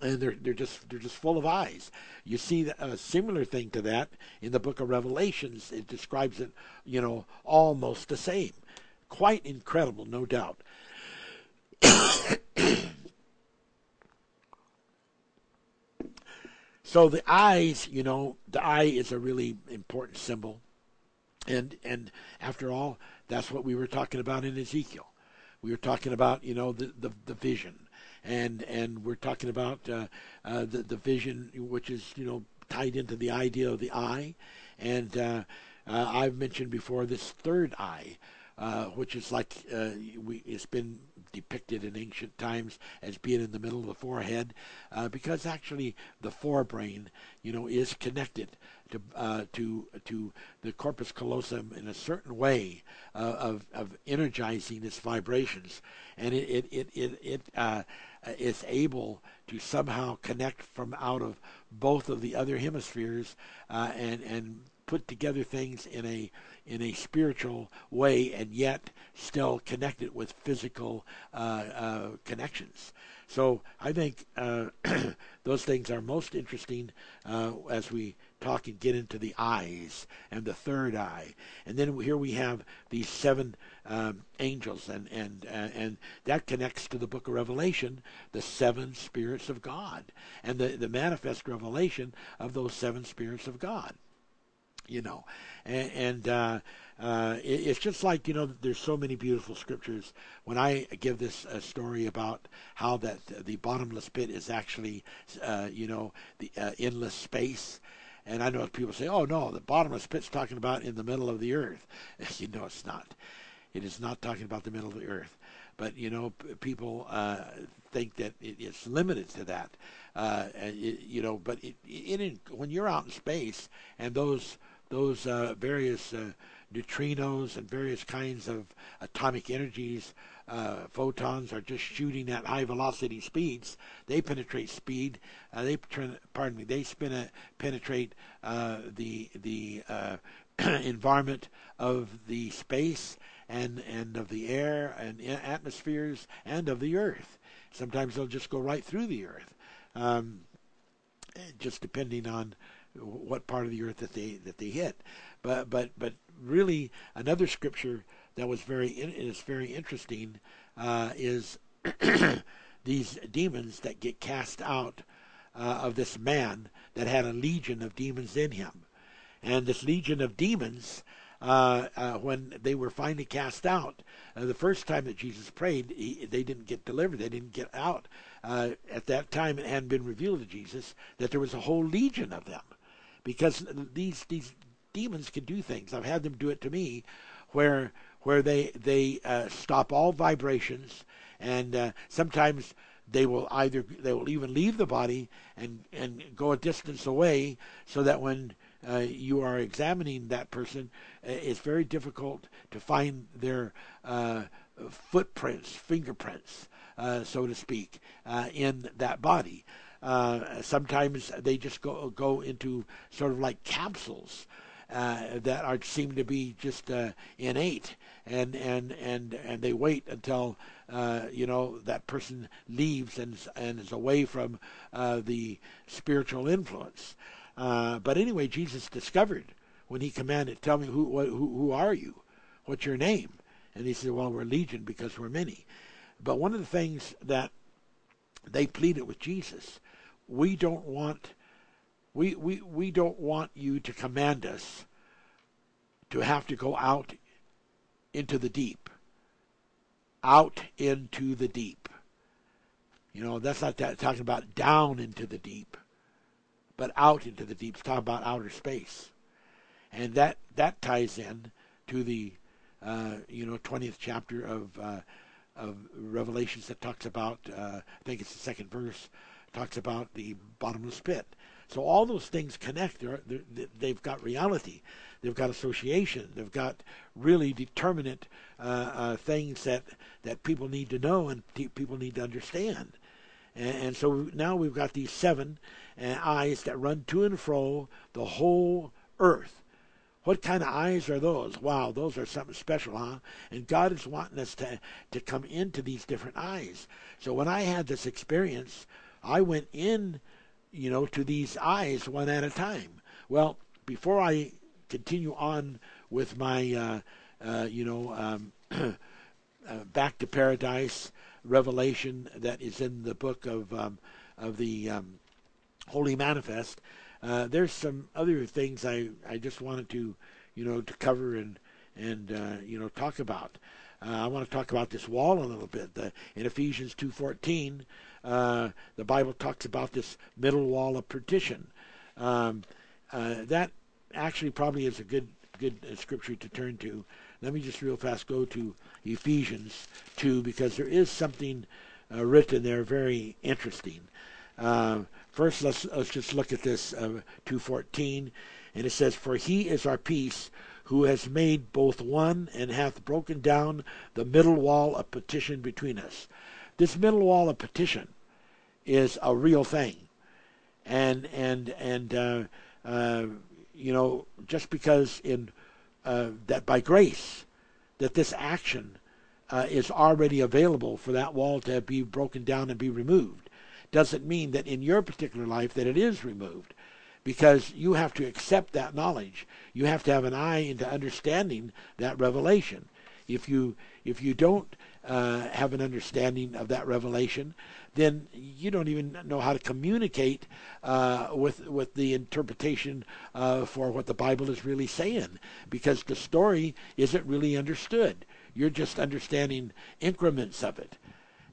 and they're they're just they're just full of eyes. You see a similar thing to that in the book of Revelations. It describes it, you know, almost the same. Quite incredible, no doubt. So the eyes, you know, the eye is a really important symbol. And and after all, that's what we were talking about in Ezekiel. We were talking about, you know, the, the, the vision. And and we're talking about uh, uh, the, the vision, which is, you know, tied into the idea of the eye. And uh, uh I've mentioned before this third eye, uh, which is like uh, we, it's been depicted in ancient times as being in the middle of the forehead, uh, because actually the forebrain, you know, is connected to uh, to to the corpus callosum in a certain way uh, of of energizing its vibrations, and it it it it, it uh, is able to somehow connect from out of both of the other hemispheres uh, and and put together things in a in a spiritual way and yet still connect it with physical uh, uh, connections. So I think uh, those things are most interesting uh, as we talk and get into the eyes and the third eye, and then here we have these seven um, angels, and and uh, and that connects to the Book of Revelation, the seven spirits of God, and the the manifest revelation of those seven spirits of God you know, and, and uh, uh, it, it's just like you know, there's so many beautiful scriptures. When I give this uh, story about how that the bottomless pit is actually, uh, you know, the uh, endless space. And I know people say, "Oh no, the bottomless pit's talking about in the middle of the earth." you know, it's not. It is not talking about the middle of the earth. But you know, p- people uh, think that it, it's limited to that. It, you know, but it, when you're out in space and those those uh, various uh, neutrinos and various kinds of atomic energies, uh, photons are just shooting at high velocity speeds. They penetrate speed. Uh, they pardon me. They spin a, penetrate uh, the the uh, environment of the space and and of the air and atmospheres and of the earth. Sometimes they'll just go right through the earth, um, just depending on what part of the earth that they that they hit. But but but really another scripture that was very is very interesting uh, is these demons that get cast out uh, of this man that had a legion of demons in him, and this legion of demons. Uh, uh, when they were finally cast out. Uh, the first time that Jesus prayed, he, they didn't get delivered. They didn't get out. Uh, at that time, it hadn't been revealed to Jesus that there was a whole legion of them because these these demons can do things. I've had them do it to me, where where they they uh, stop all vibrations, and uh, sometimes they will either they will even leave the body and and go a distance away, so that when uh, you are examining that person, uh, it's very difficult to find their uh, footprints, fingerprints, uh, so to speak, in that body. Uh, sometimes they just go go into sort of like capsules uh, that are seem to be just uh, innate, and and and and they wait until uh, you know that person leaves and and is away from uh, the spiritual influence. But anyway, Jesus discovered when he commanded, "Tell me who who who are you? What's your name?" And he said, "Well, we're legion because we're many." But one of the things that they pleaded with Jesus we don't want we, we, we don't want you to command us to have to go out into the deep. Out into the deep. You know, that's not that, talking about down into the deep, but out into the deep. It's talking about outer space. And that, that ties in to the, uh, you know, 20th chapter of, uh, of Revelations that talks about, uh, I think it's the second verse, talks about the bottomless pit. So all those things connect. They're, they've got reality. They've got association. They've got really determinate uh, uh, things that, that people need to know and people need to understand. And, and so now we've got these seven uh, eyes that run to and fro the whole earth. What kind of eyes are those? Wow, those are something special, huh? And God is wanting us to, to come into these different eyes. So when I had this experience I went in, you know, to these eyes one at a time. Well, before I continue on with my, uh, uh, you know, um, uh, back to paradise revelation that is in the book of um, of the um, Holy Manifest. Uh, there's some other things I, I just wanted to, you know, to cover and and uh, you know talk about. Uh, I want to talk about this wall a little bit. The, in Ephesians 2:14, uh, the Bible talks about this middle wall of partition. Um, uh, that actually probably is a good good uh, scripture to turn to. Let me just real fast go to Ephesians 2 because there is something uh, written there very interesting. Uh, first, let's let's just look at this 2:14, and it says, "For He is our peace." who has made both one and hath broken down the middle wall of partition between us. This middle wall of partition is a real thing, and and and uh, uh, you know, just because in uh, that by grace that this action uh, is already available for that wall to be broken down and be removed, doesn't mean that in your particular life that it is removed because you have to accept that knowledge. You have to have an eye into understanding that revelation. If you if you don't uh, have an understanding of that revelation, then you don't even know how to communicate uh, with with the interpretation uh, for what the Bible is really saying, because the story isn't really understood. You're just understanding increments of it.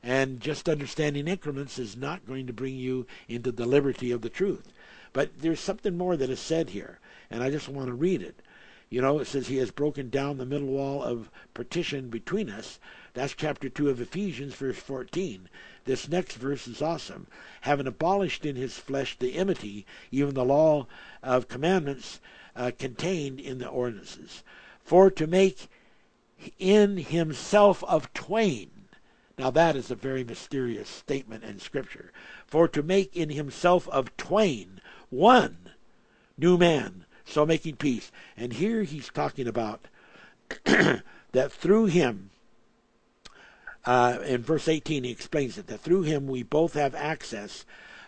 And just understanding increments is not going to bring you into the liberty of the truth. But there's something more that is said here, and I just want to read it. You know, it says he has broken down the middle wall of partition between us. That's chapter 2 of Ephesians, verse 14. This next verse is awesome. Having abolished in his flesh the enmity, even the law of commandments uh, contained in the ordinances, for to make in himself of twain. Now that is a very mysterious statement in Scripture. For to make in himself of twain one new man, so making peace. And here he's talking about that through him, uh, in verse 18, he explains it that through him we both have access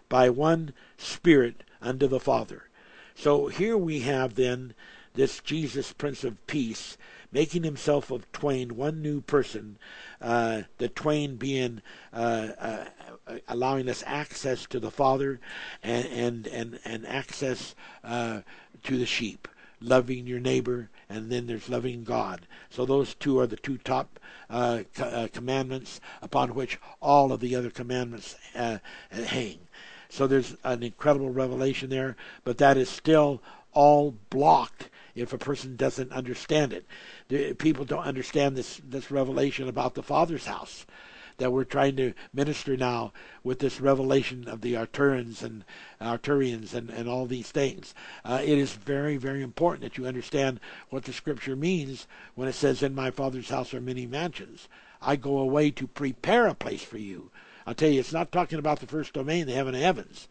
by one Spirit unto the Father. So here we have then this Jesus, Prince of Peace, making himself of twain one new person, uh, the twain being uh, uh, allowing us access to the Father and and and, and access uh, to the sheep, loving your neighbor, and then there's loving God. So those two are the two top uh, uh, commandments upon which all of the other commandments hang. So there's an incredible revelation there, but that is still all blocked if a person doesn't understand it. The, people don't understand this this revelation about the Father's house that we're trying to minister now with this revelation of the Arturians and Arturians and, and all these things. Uh, it is very, very important that you understand what the scripture means when it says, In my Father's house are many mansions. I go away to prepare a place for you. I'll tell you, it's not talking about the first domain, the heaven of heavens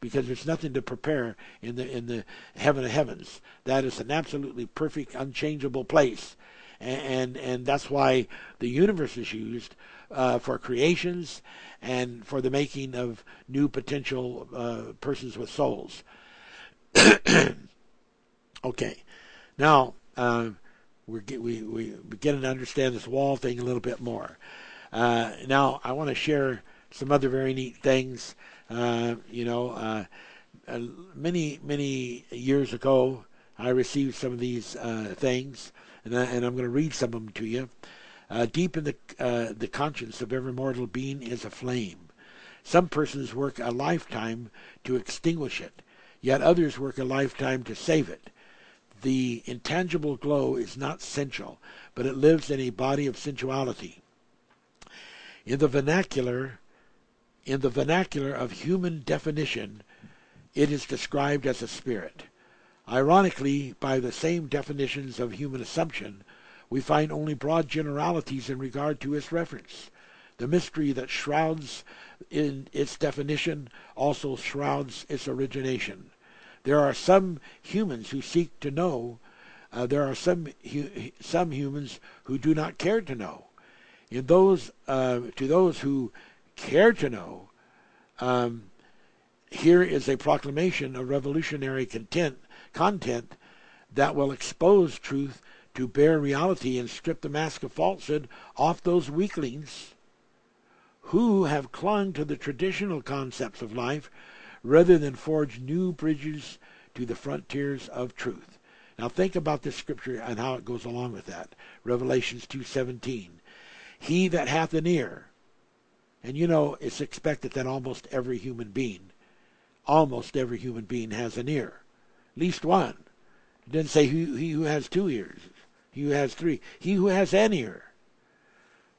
because there's nothing to prepare in the in the heaven of heavens. That is an absolutely perfect, unchangeable place, and and, and that's why the universe is used uh, for creations and for the making of new potential uh, persons with souls. okay, now uh, we're get, we we beginning to understand this wall thing a little bit more. Uh, now I want to share some other very neat things. Uh, you know, uh, many many years ago, I received some of these things, and, I, and I'm going to read some of them to you. Uh, deep in the uh, the conscience of every mortal being is a flame. Some persons work a lifetime to extinguish it, yet others work a lifetime to save it. The intangible glow is not sensual, but it lives in a body of sensuality. In the vernacular, in the vernacular of human definition, it is described as a spirit. Ironically, by the same definitions of human assumption, we find only broad generalities in regard to its reference. The mystery that shrouds in its definition also shrouds its origination. There are some humans who seek to know. Uh, there are some hu- some humans who do not care to know. In those uh, to those who care to know, um, here is a proclamation of revolutionary content, content that will expose truth to bare reality and strip the mask of falsehood off those weaklings who have clung to the traditional concepts of life rather than forge new bridges to the frontiers of truth. Now think about this scripture and how it goes along with that. Revelations 2:17. He that hath an ear, and you know, it's expected that almost every human being, almost every human being has an ear, at least one. It doesn't say he, he who has two ears, he who has three, he who has an ear.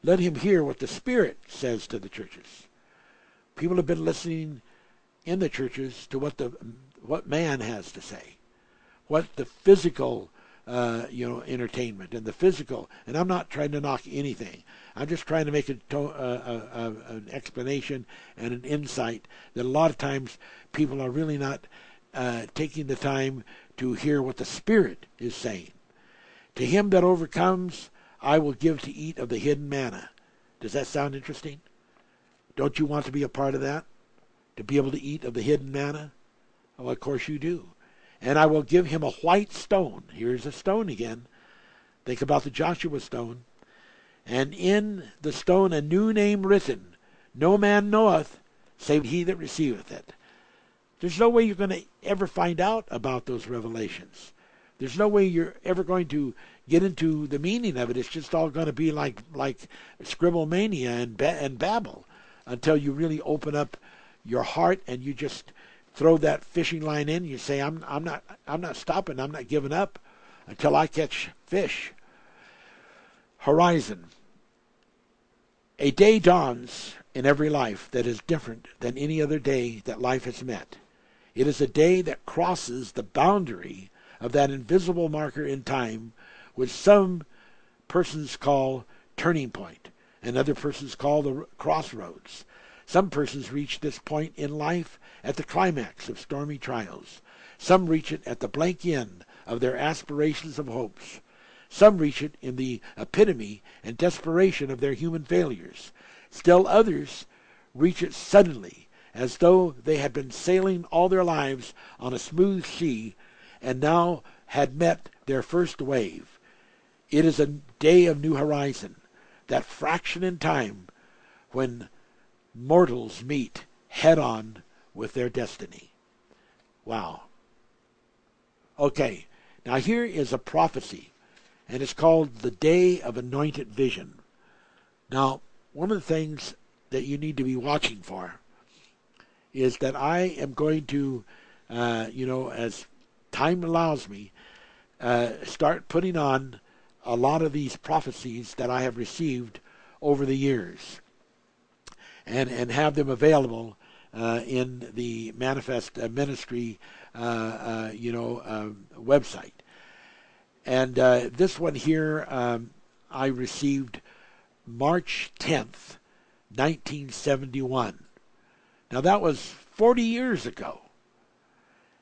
Let him hear what the Spirit says to the churches. People have been listening in the churches to what the what man has to say, what the physical uh, you know, entertainment and the physical. And I'm not trying to knock anything. I'm just trying to make a to- uh, uh, uh, an explanation and an insight that a lot of times people are really not uh, taking the time to hear what the Spirit is saying. To him that overcomes, I will give to eat of the hidden manna. Does that sound interesting? Don't you want to be a part of that? To be able to eat of the hidden manna? Well, of course you do. And I will give him a white stone. Here's a stone again. Think about the Joshua stone. And in the stone a new name written. No man knoweth, save he that receiveth it. There's no way you're going to ever find out about those revelations. There's no way you're ever going to get into the meaning of it. It's just all going to be like like scribble mania and ba- and babble until you really open up your heart and you just throw that fishing line in. You say, "I'm I'm not I'm not stopping. I'm not giving up until I catch fish." Horizon. A day dawns in every life that is different than any other day that life has met. It is a day that crosses the boundary of that invisible marker in time, which some persons call turning point, and other persons call the crossroads. Some persons reach this point in life at the climax of stormy trials. Some reach it at the blank end of their aspirations of hopes. Some reach it in the epitome and desperation of their human failures. Still others reach it suddenly, as though they had been sailing all their lives on a smooth sea and now had met their first wave. It is a day of new horizon, that fraction in time when mortals meet head on with their destiny. Wow. Okay, now here is a prophecy, and it's called the Day of Anointed Vision. Now, one of the things that you need to be watching for is that I am going to, uh, you know, as time allows me, uh, start putting on a lot of these prophecies that I have received over the years and, and have them available uh, in the Manifest uh, Ministry, uh, uh, you know, um, website. And uh, this one here um, I received March 10th, 1971. Now that was 40 years ago.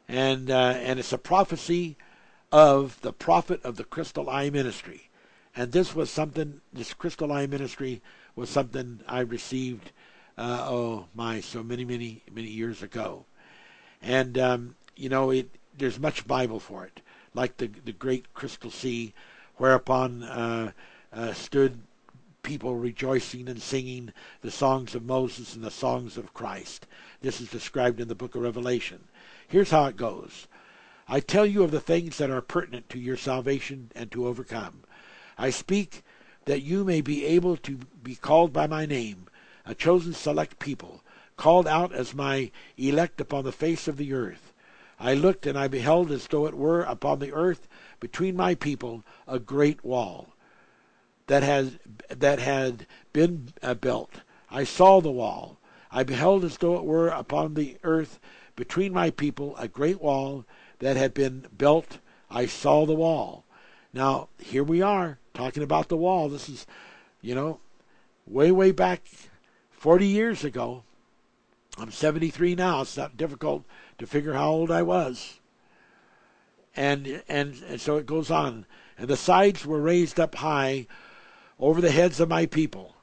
And, and it's a prophecy of the prophet of the Crystal Eye Ministry. And this was something, this Crystal Eye Ministry was something I received uh, oh my, so many, many, many years ago. And um, you know, it there's much Bible for it, like the the great crystal sea, whereupon uh, uh, stood people rejoicing and singing the songs of Moses and the songs of Christ. This is described in the book of Revelation. Here's how it goes. I tell you of the things that are pertinent to your salvation and to overcome. I speak that you may be able to be called by my name, a chosen select people, called out as my elect upon the face of the earth. I looked, and I beheld as though it were upon the earth between my people a great wall that has that had been uh, built. I saw the wall. I beheld as though it were upon the earth between my people a great wall that had been built. I saw the wall. Now here we are talking about the wall. This is, you know, way way back 40 years ago. I'm 73 now. It's not difficult to figure how old I was. And, and, and so it goes on. And the sides were raised up high over the heads of my people.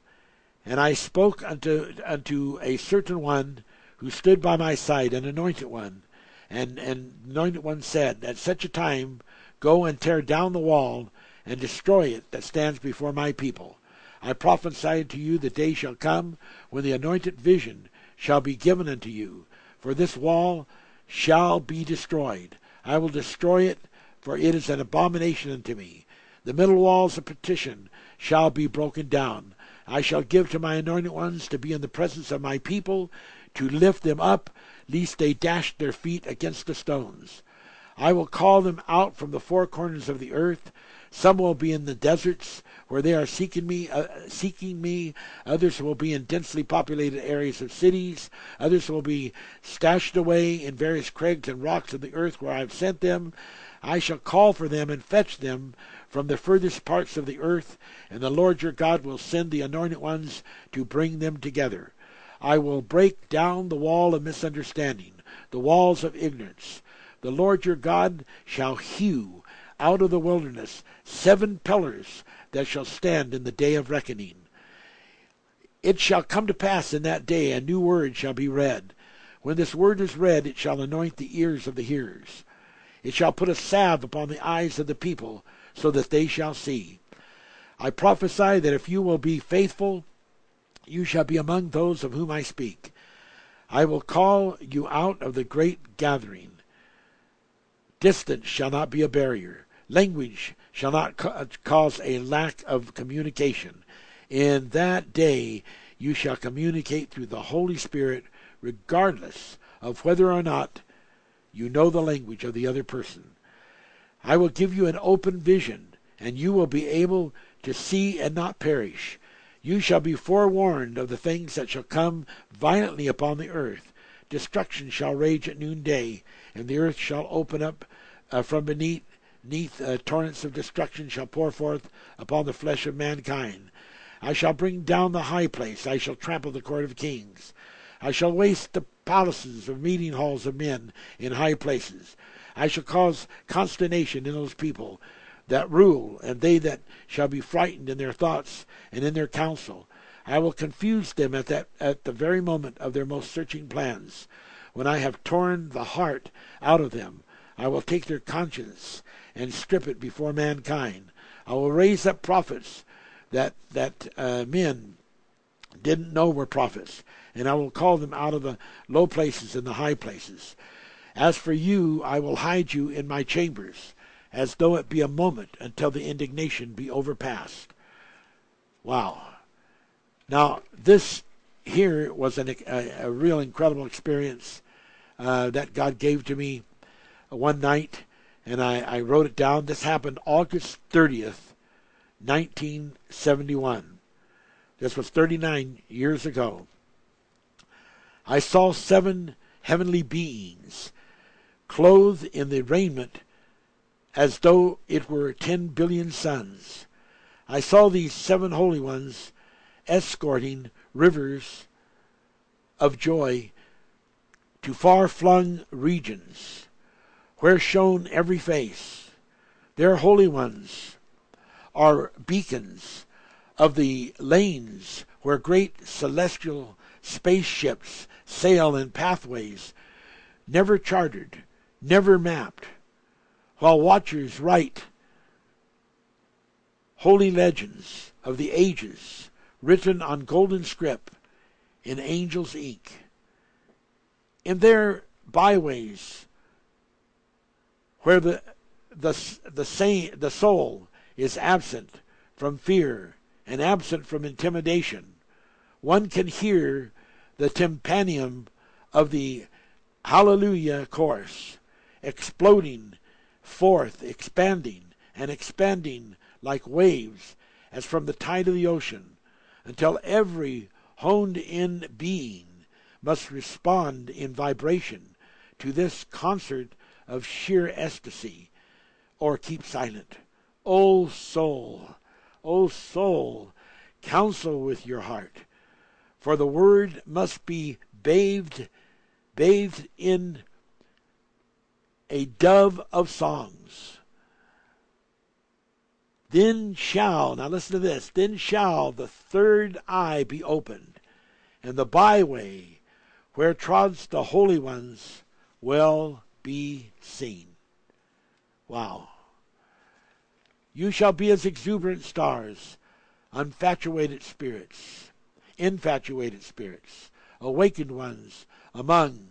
And I spoke unto, unto a certain one who stood by my side, an anointed one. And, and anointed one said, At such a time, go and tear down the wall and destroy it that stands before my people. I prophesy unto you the day shall come when the anointed vision shall be given unto you. For this wall shall be destroyed. I will destroy it, for it is an abomination unto me. The middle walls of partition shall be broken down. I shall give to my anointed ones to be in the presence of my people, to lift them up, lest they dash their feet against the stones. I will call them out from the four corners of the earth. Some will be in the deserts, where they are seeking me, uh, seeking me. Others will be in densely populated areas of cities. Others will be stashed away in various crags and rocks of the earth where I have sent them. I shall call for them and fetch them from the furthest parts of the earth, and the Lord your God will send the anointed ones to bring them together. I will break down the wall of misunderstanding, the walls of ignorance. the Lord your God shall hew out of the wilderness seven pillars that shall stand in the day of reckoning. It shall come to pass in that day a new word shall be read. When this word is read, it shall anoint the ears of the hearers. It shall put a salve upon the eyes of the people, so that they shall see. I prophesy that if you will be faithful, you shall be among those of whom I speak. I will call you out of the great gathering. Distance shall not be a barrier. Language shall not ca- cause a lack of communication. In that day you shall communicate through the Holy Spirit, regardless of whether or not you know the language of the other person. I will give you an open vision, and you will be able to see and not perish. You shall be forewarned of the things that shall come violently upon the earth. Destruction shall rage at noonday, and the earth shall open up uh, from beneath. Neath uh, torrents of destruction shall pour forth upon the flesh of mankind. I shall bring down the high place. I shall trample the court of kings. I shall waste the palaces of meeting halls of men in high places. I shall cause consternation in those people that rule, and they that shall be frightened in their thoughts and in their counsel. I will confuse them at that at the very moment of their most searching plans. When I have torn the heart out of them, I will take their conscience and strip it before mankind. I will raise up prophets that that uh, men didn't know were prophets, and I will call them out of the low places and the high places. As for you, I will hide you in my chambers, as though it be a moment until the indignation be overpast. Wow. Now, this here was an, a, a real incredible experience uh, that God gave to me one night, and I, I wrote it down. This happened August 30th, 1971. This was 39 years ago. I saw seven heavenly beings clothed in the raiment as though it were ten billion suns. I saw these seven holy ones escorting rivers of joy to far flung regions where shone every face. Their holy ones are beacons of the lanes where great celestial spaceships sail in pathways never charted, never mapped, while watchers write holy legends of the ages written on golden script in angel's ink. In their byways, where the the the, say, the soul is absent from fear and absent from intimidation, one can hear the tympanum of the Hallelujah chorus exploding forth, expanding and expanding like waves as from the tide of the ocean, until every honed in being must respond in vibration to this concert of sheer ecstasy or keep silent. O soul, O soul, counsel with your heart, for the word must be bathed, bathed in a dove of songs. Then shall, now listen to this, then shall the third eye be opened, and the byway where trods the holy ones will be seen. Wow. You shall be as exuberant stars, infatuated spirits, infatuated spirits, awakened ones among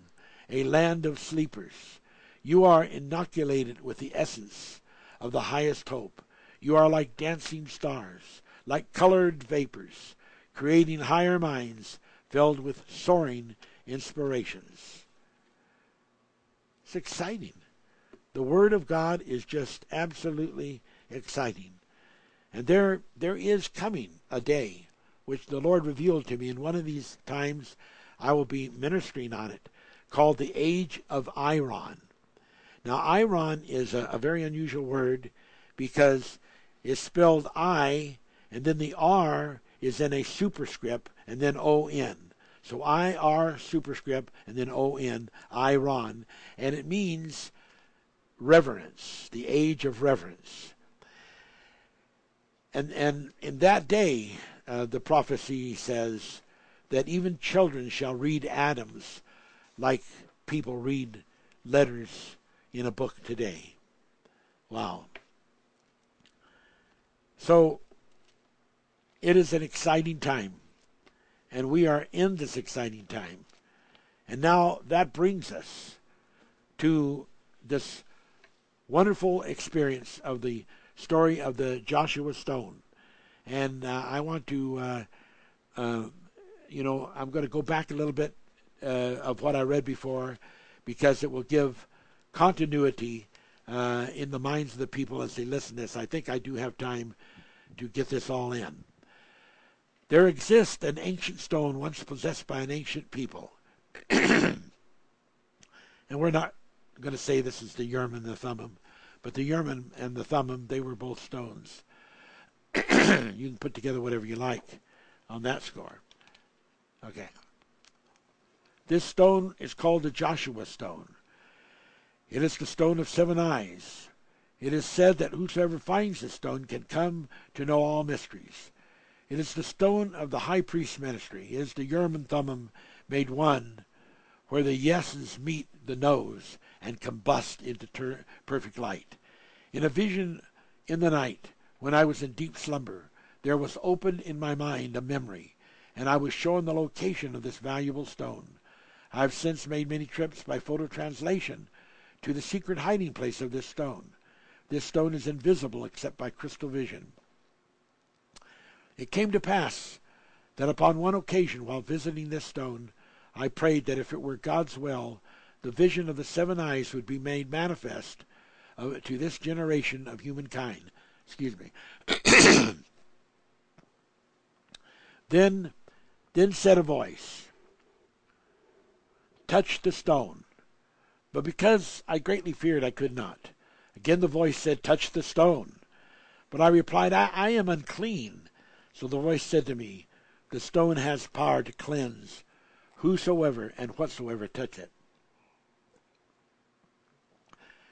a land of sleepers. You are inoculated with the essence of the highest hope. You are like dancing stars, like colored vapors, creating higher minds filled with soaring inspirations. It's exciting. The Word of God is just absolutely exciting. And there there is coming a day which the Lord revealed to me in one of these times I will be ministering on it called the age of Iron. Now Iron is a, a very unusual word because it's spelled I and then the R is in a superscript and then O N. So I R superscript and then O N, Iron. And it means reverence, the age of reverence. And, and in that day, uh, the prophecy says that even children shall read atoms like people read letters in a book today. Wow. So it is an exciting time, and we are in this exciting time. And now that brings us to this wonderful experience of the story of the Joshua Stone. And uh, I want to, uh, uh, you know, I'm going to go back a little bit uh, of what I read before because it will give continuity uh, in the minds of the people as they listen to this. I think I do have time to get this all in. There exists an ancient stone once possessed by an ancient people. and we're not going to say this is the Urim and the Thummim, but the Urim and the Thummim, they were both stones. you can put together whatever you like on that score. Okay. This stone is called the Joshua stone. It is the stone of seven eyes. It is said that whosoever finds this stone can come to know all mysteries. It is the stone of the high priest's ministry. It is the Urim and Thummim made one, where the yeses meet the noes and combust into ter- perfect light. In a vision in the night, when I was in deep slumber, there was opened in my mind a memory, and I was shown the location of this valuable stone. I have since made many trips by photo translation to the secret hiding place of this stone. This stone is invisible except by crystal vision. It came to pass that upon one occasion while visiting this stone, I prayed that if it were God's will, the vision of the seven eyes would be made manifest uh, to this generation of humankind. Excuse me. then, then said a voice, Touch the stone. But because I greatly feared, I could not. Again the voice said, Touch the stone. But I replied, I, I am unclean. So the voice said to me, The stone has power to cleanse whosoever and whatsoever touch it.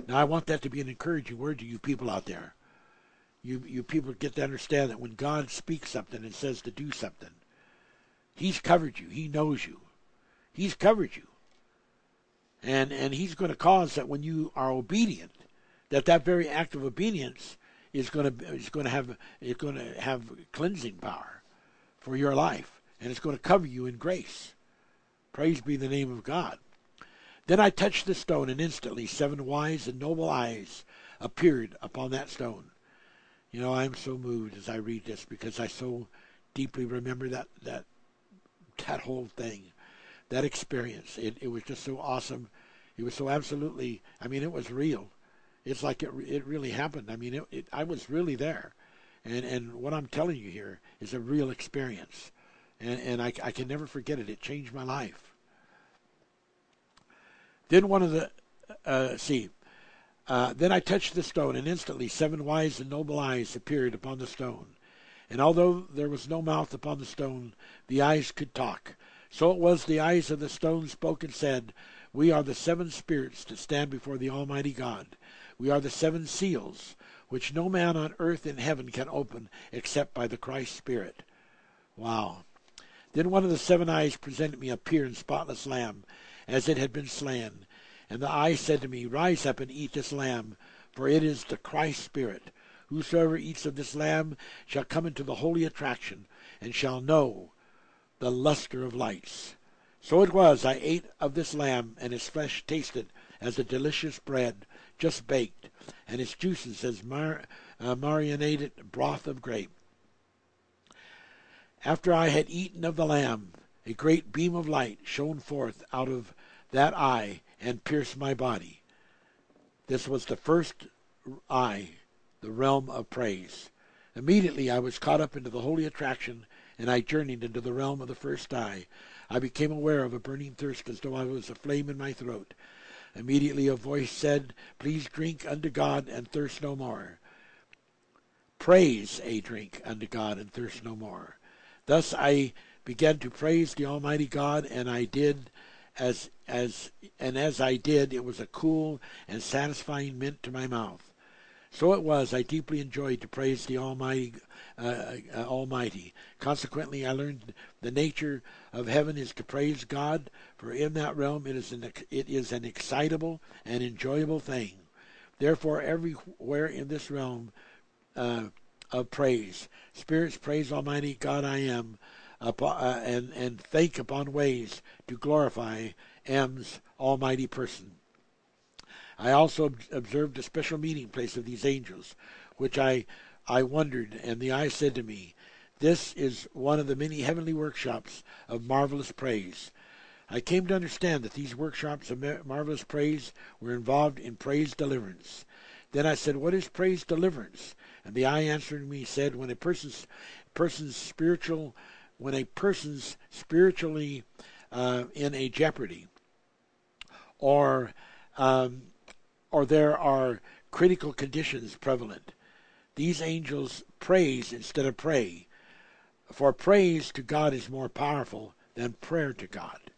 Now I want that to be an encouraging word to you people out there. You you people get to understand that when God speaks something and says to do something, He's covered you. He knows you. He's covered you and and he's going to cause that when you are obedient, that that very act of obedience is going to is going to have is going to have cleansing power for your life, and it's going to cover you in grace. Praise be the name of God. Then I touched the stone, and instantly seven wise and noble eyes appeared upon that stone. You know, I am so moved as I read this because I so deeply remember that that that whole thing that experience. It, it was just so awesome. It was so absolutely, I mean, it was real. It's like it, it really happened. I mean, it, it, I was really there. And, and what I'm telling you here is a real experience. And, and I, I can never forget it. It changed my life. Then one of the, uh, see, uh, then I touched the stone, and instantly seven wise and noble eyes appeared upon the stone. And although there was no mouth upon the stone, the eyes could talk. So it was the eyes of the stone spoke and said, We are the seven spirits that stand before the Almighty God. We are the seven seals, which no man on earth in heaven can open except by the Christ Spirit. Wow. Then one of the seven eyes presented me a pure and spotless lamb, as it had been slain. And the eye said to me, Rise up and eat this lamb, for it is the Christ Spirit. Whosoever eats of this lamb shall come into the holy attraction, and shall know the luster of lights. So it was, I ate of this lamb, and its flesh tasted as a delicious bread, just baked, and its juices as mar- uh, marinated broth of grape. After I had eaten of the lamb, a great beam of light shone forth out of that eye and pierced my body. This was the first eye, the realm of praise. Immediately I was caught up into the holy attraction and I journeyed into the realm of the first eye. I became aware of a burning thirst as though I was a flame in my throat. Immediately a voice said, Please drink unto God and thirst no more. Praise a drink unto God and thirst no more. Thus I began to praise the Almighty God, and I did as as and as I did, it was a cool and satisfying mint to my mouth. So it was. I deeply enjoyed to praise the Almighty. Uh, uh, Almighty. Consequently, I learned the nature of heaven is to praise God, for in that realm it is an it is an excitable and enjoyable thing. Therefore, everywhere in this realm uh, of praise, spirits praise Almighty God. I am upon, uh, and, and think upon ways to glorify M's almighty person. I also observed a special meeting place of these angels, which I, I wondered, and the eye said to me, This is one of the many heavenly workshops of marvelous praise. I came to understand that these workshops of marvelous praise were involved in praise deliverance. Then I said, What is praise deliverance? And the eye answered me, said, When a person's person's spiritual when a person's spiritually uh, in a jeopardy, or um, or there are critical conditions prevalent, these angels praise instead of pray. For praise to God is more powerful than prayer to God.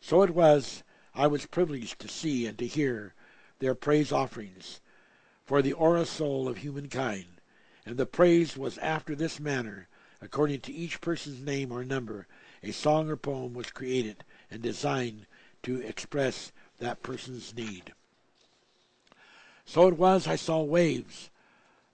So it was I was privileged to see and to hear their praise offerings for the aura soul of humankind, and the praise was after this manner According to each person's name or number, a song or poem was created and designed to express that person's need. So it was I saw waves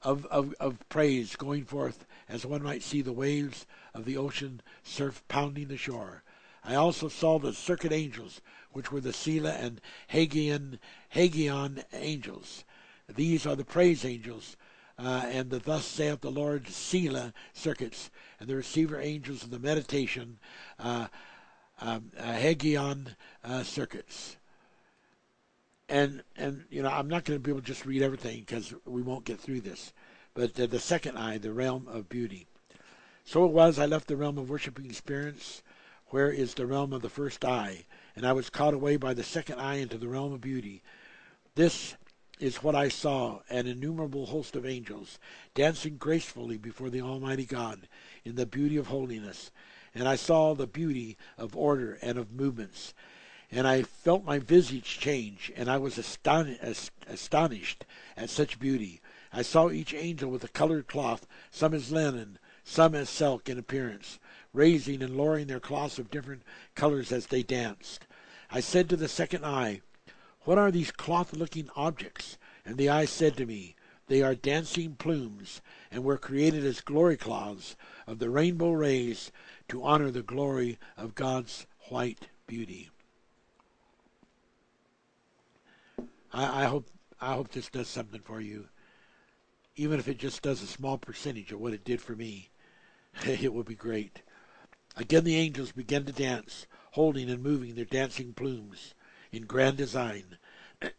of, of, of praise going forth as one might see the waves of the ocean surf pounding the shore. I also saw the circuit angels, which were the Selah and Hagion, Hagion angels. These are the praise angels uh, and the Thus saith the Lord Selah circuits, and the receiver angels of the meditation uh, um, uh, Hagion uh, circuits. And and you know I'm not going to be able to just read everything because we won't get through this. But the second eye, the realm of beauty. So it was I left the realm of worshiping spirits, where is the realm of the first eye, and I was caught away by the second eye into the realm of beauty. This is what I saw an innumerable host of angels dancing gracefully before the Almighty God in the beauty of holiness. And I saw the beauty of order and of movements. And I felt my visage change, and I was astonished at such beauty. I saw each angel with a colored cloth, some as linen, some as silk in appearance, raising and lowering their cloths of different colors as they danced. I said to the second eye, what are these cloth looking objects? And the eye said to me, They are dancing plumes, and were created as glory cloths of the rainbow rays to honor the glory of God's white beauty. I, I hope I hope this does something for you. Even if it just does a small percentage of what it did for me, it would be great. Again the angels began to dance, holding and moving their dancing plumes in grand design.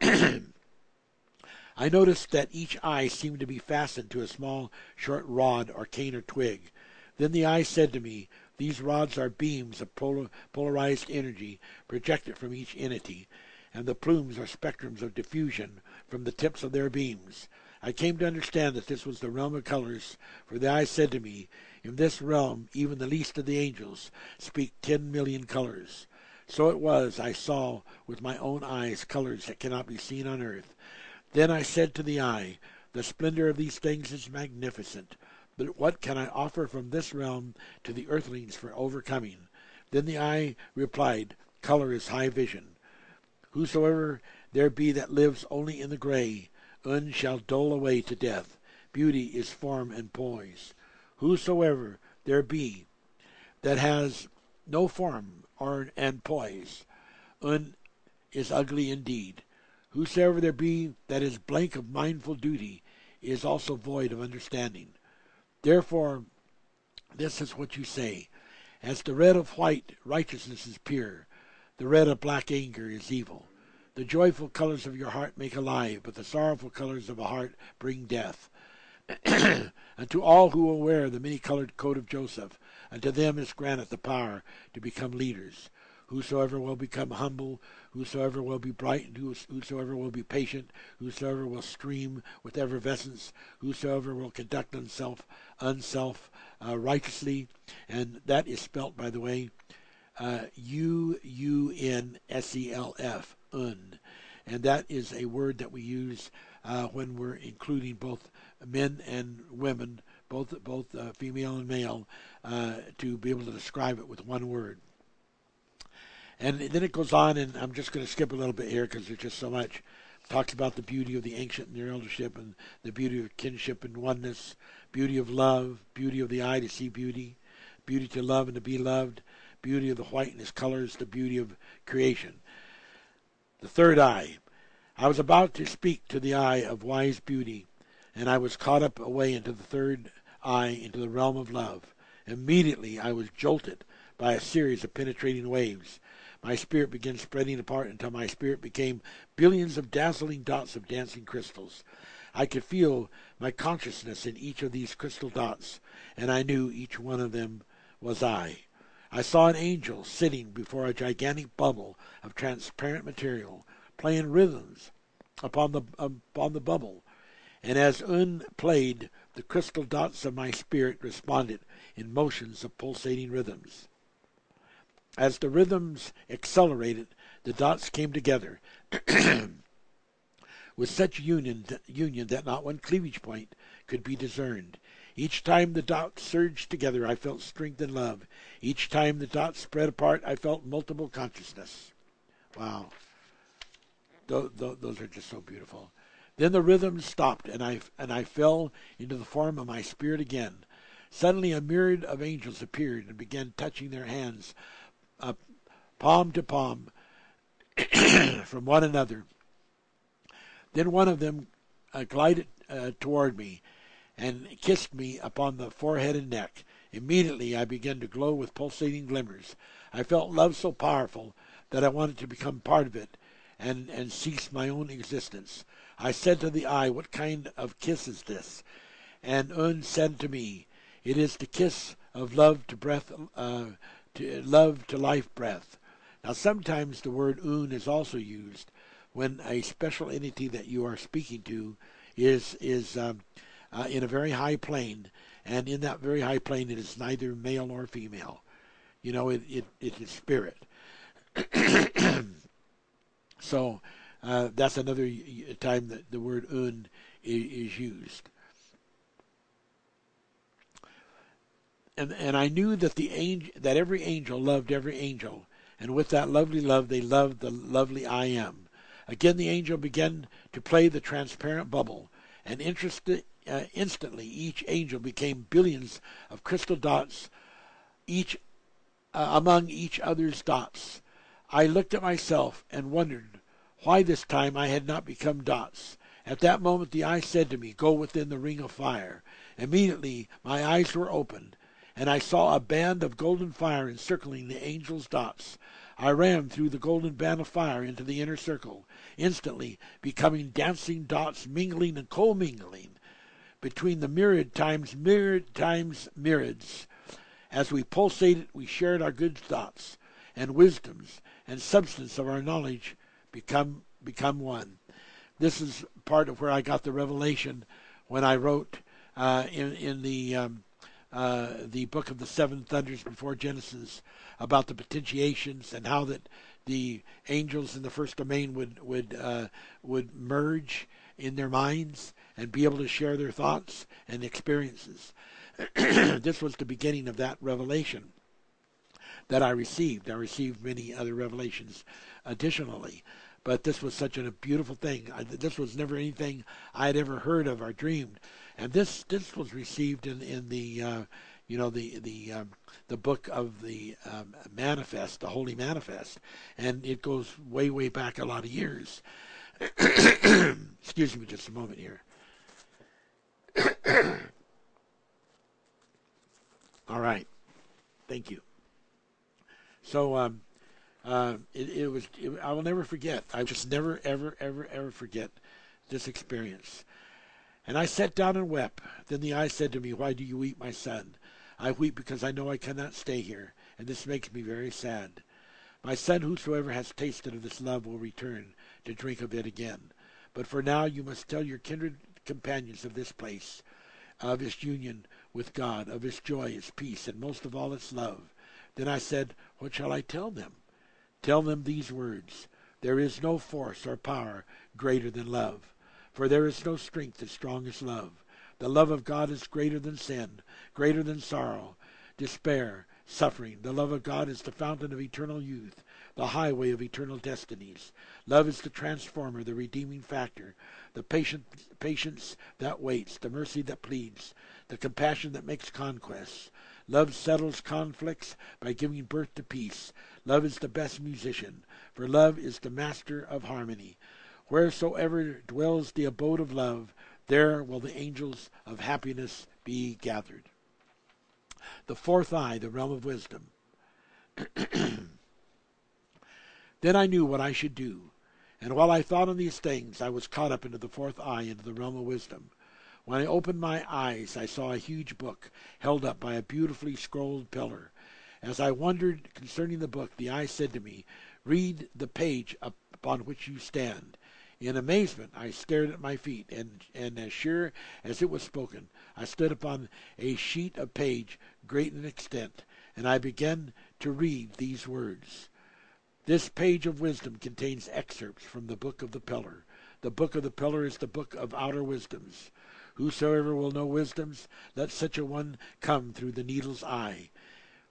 I noticed that each eye seemed to be fastened to a small, short rod or cane or twig. Then the eye said to me, These rods are beams of polar, polarized energy projected from each entity, and the plumes are spectrums of diffusion from the tips of their beams. I came to understand that this was the realm of colors, for the eye said to me, In this realm even the least of the angels speak ten million colors. So it was I saw with my own eyes colors that cannot be seen on earth. Then I said to the eye, The splendor of these things is magnificent, but what can I offer from this realm to the earthlings for overcoming? Then the eye replied, Color is high vision. Whosoever there be that lives only in the gray, un shall dole away to death. Beauty is form and poise. Whosoever there be that has no form or and poise, un is ugly indeed. Whosoever there be that is blank of mindful duty is also void of understanding. Therefore, this is what you say. As the red of white righteousness is pure, the red of black anger is evil. The joyful colors of your heart make alive, but the sorrowful colors of a heart bring death. and to all who will wear the many colored coat of Joseph, and to them is granted the power to become leaders. Whosoever will become humble, whosoever will be bright, whosoever will be patient, whosoever will stream with effervescence, whosoever will conduct himself unself uh, righteously, and that is spelt, by the way, U U N S E L F, un. And that is a word that we use uh, when we're including both men and women, both both uh, female and male, uh, to be able to describe it with one word. And then it goes on, and I'm just going to skip a little bit here because there's just so much. Talks about the beauty of the ancient and their eldership, and the beauty of kinship and oneness, beauty of love, beauty of the eye to see beauty, beauty to love and to be loved, beauty of the white and its colors, the beauty of creation. The third eye. I was about to speak to the eye of wise beauty, and I was caught up away into the third eye, into the realm of love. Immediately I was jolted by a series of penetrating waves my spirit began spreading apart until my spirit became billions of dazzling dots of dancing crystals. I could feel my consciousness in each of these crystal dots, and I knew each one of them was I. I saw an angel sitting before a gigantic bubble of transparent material, playing rhythms upon the upon the bubble, and as Un played, the crystal dots of my spirit responded in motions of pulsating rhythms. As the rhythms accelerated, the dots came together with such union, union that not one cleavage point could be discerned. Each time the dots surged together, I felt strength and love. Each time the dots spread apart, I felt multiple consciousness. Wow. Those are just so beautiful. Then the rhythm stopped, and I, and I fell into the form of my spirit again. Suddenly, a myriad of angels appeared and began touching their hands uh, palm to palm from one another. Then one of them uh, glided uh, toward me and kissed me upon the forehead and neck. Immediately I began to glow with pulsating glimmers. I felt love so powerful that I wanted to become part of it and, and cease my own existence. I said to the eye, What kind of kiss is this? And Un said to me, It is the kiss of love to breath, uh, to love to life breath. Now, sometimes the word un is also used when a special entity that you are speaking to is is um, uh, in a very high plane, and in that very high plane, it is neither male nor female. You know, it it, it is spirit. so uh, that's another time that the word un is, is used. and and I knew that the angel that every angel loved every angel, and with that lovely love they loved the lovely I am. Again the angel began to play the transparent bubble, and interested, uh, instantly each angel became billions of crystal dots, each uh, among each other's dots. I looked at myself and wondered why this time I had not become dots. At that moment the eye said to me, Go within the ring of fire. Immediately my eyes were opened, and I saw a band of golden fire encircling the angel's dots. I ran through the golden band of fire into the inner circle, instantly becoming dancing dots mingling and commingling between the myriad times myriad times myriads. As we pulsated, we shared our good thoughts and wisdoms and substance of our knowledge become become one. This is part of where I got the revelation when I wrote uh, in in the um, uh, the book of the seven thunders before Genesis about the potentiations and how that the angels in the first domain would would uh, would merge in their minds and be able to share their thoughts and experiences. this was the beginning of that revelation that I received. I received many other revelations additionally, but this was such a beautiful thing. I, this was never anything I had ever heard of or dreamed and this this was received in in the uh, you know the the um, the book of the um, manifest, the Holy Manifest, and it goes way way back a lot of years. Excuse me, just a moment here. All right, thank you. So um, uh, it, it was. It, I will never forget. I just never ever ever ever forget this experience. And I sat down and wept. Then the eye said to me, Why do you weep, my son? I weep because I know I cannot stay here, and this makes me very sad. My son, whosoever has tasted of this love will return to drink of it again. But for now you must tell your kindred companions of this place, of its union with God, of its joy, its peace, and most of all its love. Then I said, What shall I tell them? Tell them these words There is no force or power greater than love, for there is no strength as strong as love. The love of God is greater than sin, greater than sorrow, despair, suffering. The love of God is the fountain of eternal youth, the highway of eternal destinies. Love is the transformer, the redeeming factor, the patience that waits, the mercy that pleads, the compassion that makes conquests. Love settles conflicts by giving birth to peace. Love is the best musician, for love is the master of harmony. Wheresoever dwells the abode of love, there will the angels of happiness be gathered. The fourth eye, the realm of wisdom. then I knew what I should do. And while I thought on these things, I was caught up into the fourth eye, into the realm of wisdom. When I opened my eyes, I saw a huge book held up by a beautifully scrolled pillar. As I wondered concerning the book, the eye said to me, Read the page upon which you stand. In amazement I stared at my feet, and, and as sure as it was spoken, I stood upon a sheet of page great in extent, and I began to read these words. This page of wisdom contains excerpts from the book of the pillar. The book of the pillar is the book of outer wisdoms. Whosoever will know wisdoms, let such a one come through the needle's eye.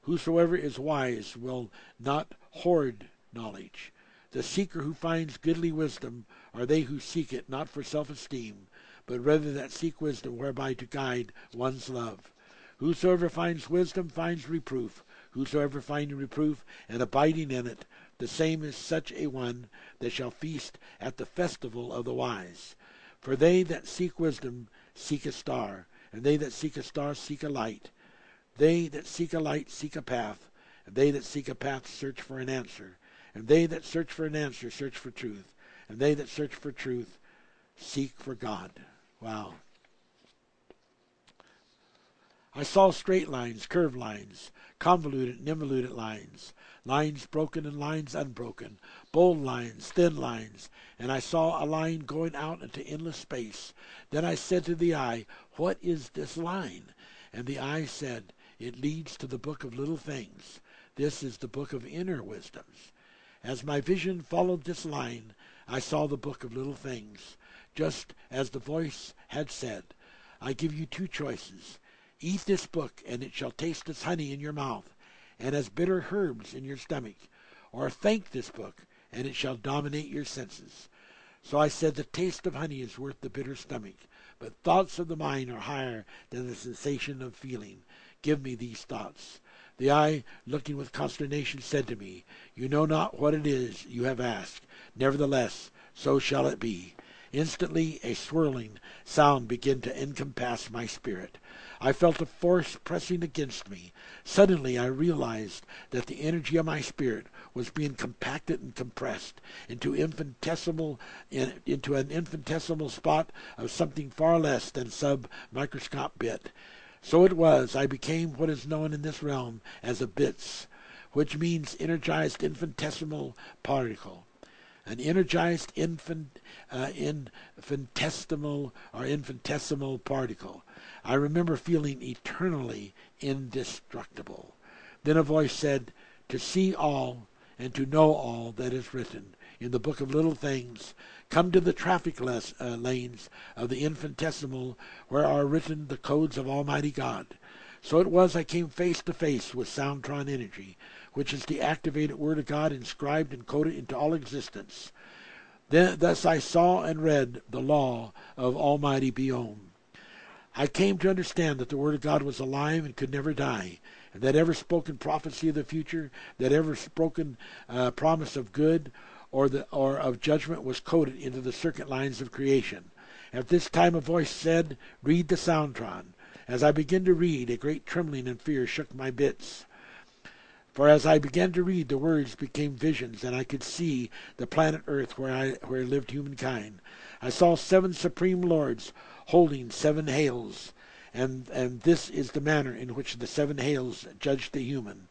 Whosoever is wise will not hoard knowledge. The seeker who finds goodly wisdom are they who seek it not for self esteem, but rather that seek wisdom whereby to guide one's love. Whosoever finds wisdom finds reproof. Whosoever finds reproof and abiding in it, the same is such a one that shall feast at the festival of the wise. For they that seek wisdom seek a star, and they that seek a star seek a light. They that seek a light seek a path, and they that seek a path search for an answer. And they that search for an answer search for truth. And they that search for truth seek for God. Wow. I saw straight lines, curved lines, convoluted and involuted lines, lines broken and lines unbroken, bold lines, thin lines, and I saw a line going out into endless space. Then I said to the eye, What is this line? And the eye said, It leads to the book of little things. This is the book of inner wisdoms. As my vision followed this line, I saw the book of little things, just as the voice had said. I give you two choices. Eat this book, and it shall taste as honey in your mouth, and as bitter herbs in your stomach. Or thank this book, and it shall dominate your senses. So I said, The taste of honey is worth the bitter stomach, but thoughts of the mind are higher than the sensation of feeling. Give me these thoughts. The eye, looking with consternation, said to me, You know not what it is you have asked. Nevertheless, so shall it be. Instantly a swirling sound began to encompass my spirit. I felt a force pressing against me. Suddenly I realized that the energy of my spirit was being compacted and compressed into infinitesimal into an infinitesimal spot of something far less than sub microscope bit. So it was I became what is known in this realm as a bits, which means energized infinitesimal particle. An energized infant, uh, infinitesimal or infinitesimal particle. I remember feeling eternally indestructible. Then a voice said, To see all and to know all that is written in the book of little things, come to the traffic less, uh, lanes of the infinitesimal where are written the codes of Almighty God. So it was I came face to face with Soundtron energy, which is the activated Word of God inscribed and coded into all existence. Then, thus I saw and read the law of Almighty Biom. I came to understand that the Word of God was alive and could never die, and that ever spoken prophecy of the future, that ever spoken uh, promise of good, or, the, or of judgment was coded into the circuit lines of creation. At this time a voice said, Read the Soundtron. As I began to read, a great trembling and fear shook my bits. For as I began to read, the words became visions, and I could see the planet Earth where I where lived humankind. I saw seven supreme lords holding seven hails, and and this is the manner in which the seven hails judge the human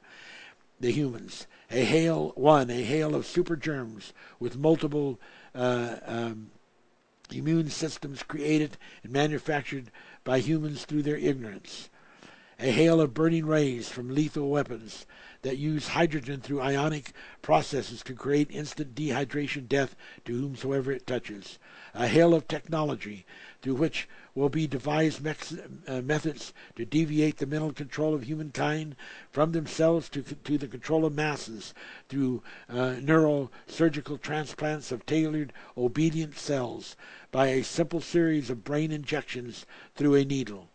the humans. A hail, one, a hail of super germs with multiple uh, um, immune systems created and manufactured by humans through their ignorance. A hail of burning rays from lethal weapons that use hydrogen through ionic processes to create instant dehydration death to whomsoever it touches. A hail of technology through which will be devised mex- uh, methods to deviate the mental control of humankind from themselves to, to the control of masses through uh, neurosurgical transplants of tailored obedient cells by a simple series of brain injections through a needle.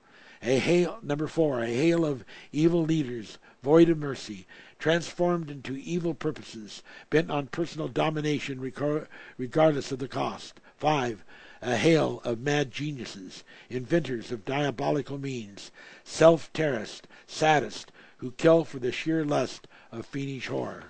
A hail, number four, a hail of evil leaders, void of mercy, transformed into evil purposes, bent on personal domination regardless of the cost. Five, a hail of mad geniuses, inventors of diabolical means, self-terrorists, sadists, who kill for the sheer lust of fiendish horror.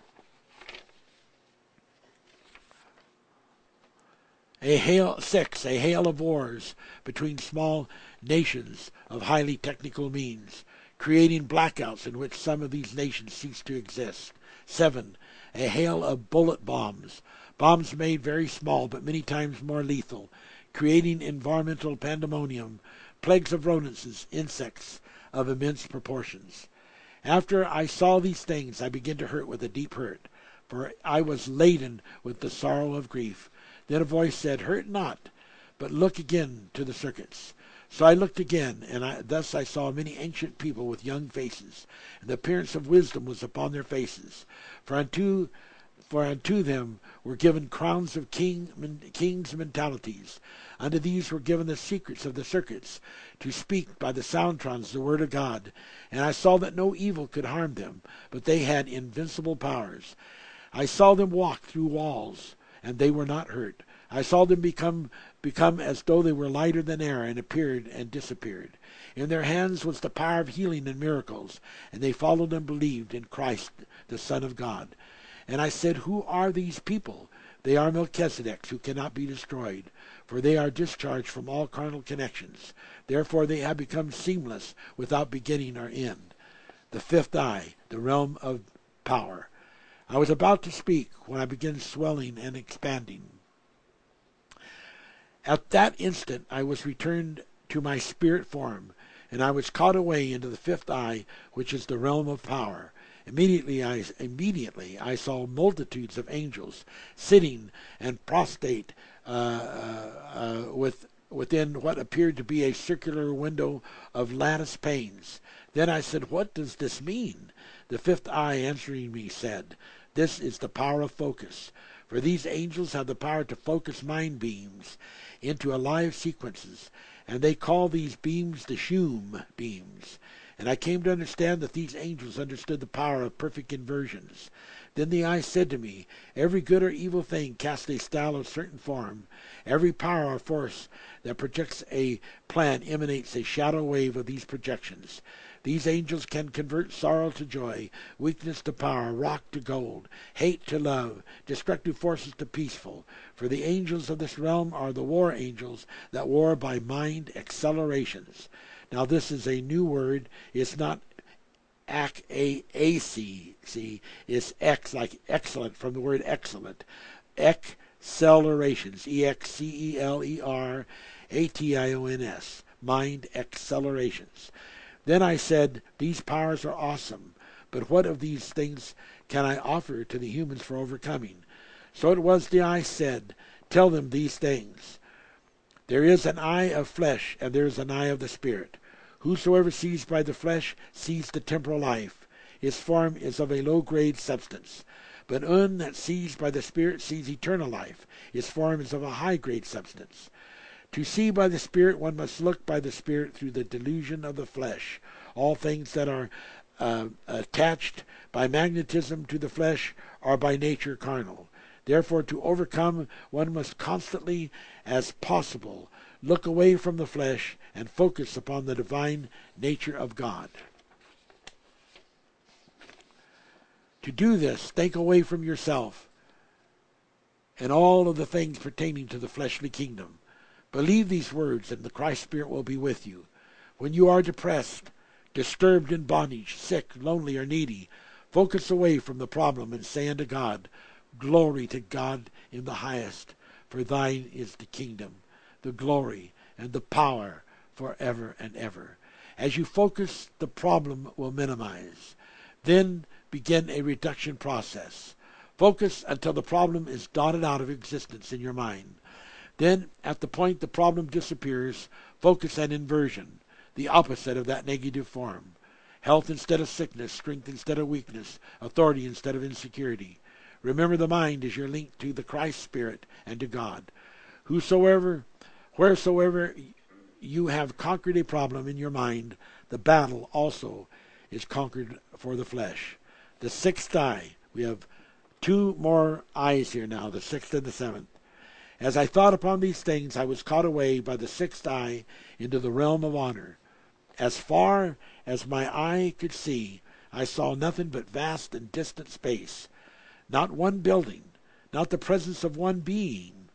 A hail, six, a hail of wars between small nations of highly technical means, creating blackouts in which some of these nations cease to exist. Seven, a hail of bullet bombs, bombs made very small but many times more lethal, creating environmental pandemonium, plagues of rodents, insects of immense proportions. After I saw these things, I began to hurt with a deep hurt, for I was laden with the sorrow of grief. Then a voice said, Hurt not, but look again to the circuits. So I looked again, and I, thus I saw many ancient people with young faces, and the appearance of wisdom was upon their faces. For unto for unto them were given crowns of king, kings' mentalities. Unto these were given the secrets of the circuits, to speak by the soundtrons the word of God. And I saw that no evil could harm them, but they had invincible powers. I saw them walk through walls, and they were not hurt. I saw them become become as though they were lighter than air, and appeared and disappeared. In their hands was the power of healing and miracles, and they followed and believed in Christ, the Son of God. And I said, Who are these people? They are Melchizedek's, who cannot be destroyed, for they are discharged from all carnal connections. Therefore they have become seamless, without beginning or end. The fifth eye, the realm of power. I was about to speak when I began swelling and expanding. At that instant I was returned to my spirit form, and I was caught away into the fifth eye, which is the realm of power. Immediately I, immediately I saw multitudes of angels sitting and prostrate uh, uh, uh, with, within what appeared to be a circular window of lattice panes. Then I said, What does this mean? The fifth eye answering me said, This is the power of focus. For these angels have the power to focus mind beams into alive sequences, and they call these beams the Hume beams. And I came to understand that these angels understood the power of perfect inversions. Then the eye said to me, Every good or evil thing casts a style of certain form. Every power or force that projects a plan emanates a shadow wave of these projections. These angels can convert sorrow to joy, weakness to power, rock to gold, hate to love, destructive forces to peaceful. For the angels of this realm are the war angels that war by mind accelerations. Now this is a new word. It's not ac, a, AC, see, it's X like excellent from the word excellent. Accelerations, E-X-C-E-L-E-R-A-T-I-O-N-S, mind accelerations. Then I said, these powers are awesome, but what of these things can I offer to the humans for overcoming? So it was the eye said, tell them these things. There is an eye of flesh, and there is an eye of the spirit. Whosoever sees by the flesh sees the temporal life. Its form is of a low grade substance. But one that sees by the Spirit sees eternal life. Its form is of a high grade substance. To see by the Spirit, one must look by the Spirit through the delusion of the flesh. All things that are uh, attached by magnetism to the flesh are by nature carnal. Therefore, to overcome, one must constantly, as possible, look away from the flesh and focus upon the divine nature of God. To do this, think away from yourself and all of the things pertaining to the fleshly kingdom. Believe these words, and the Christ Spirit will be with you. When you are depressed, disturbed in bondage, sick, lonely, or needy, focus away from the problem and say unto God, Glory to God in the highest, for thine is the kingdom, the glory, and the power forever and ever. As you focus, the problem will minimize. Then begin a reduction process. Focus until the problem is dotted out of existence in your mind. Then, at the point the problem disappears, focus on inversion, the opposite of that negative form. Health instead of sickness, strength instead of weakness, authority instead of insecurity. Remember the mind is your link to the Christ Spirit and to God. Whosoever, wheresoever you have conquered a problem in your mind, the battle also is conquered for the flesh. The sixth eye, we have two more eyes here now, the sixth and the seventh. As I thought upon these things, I was caught away by the sixth eye into the realm of honor. As far as my eye could see, I saw nothing but vast and distant space. Not one building, not the presence of one being.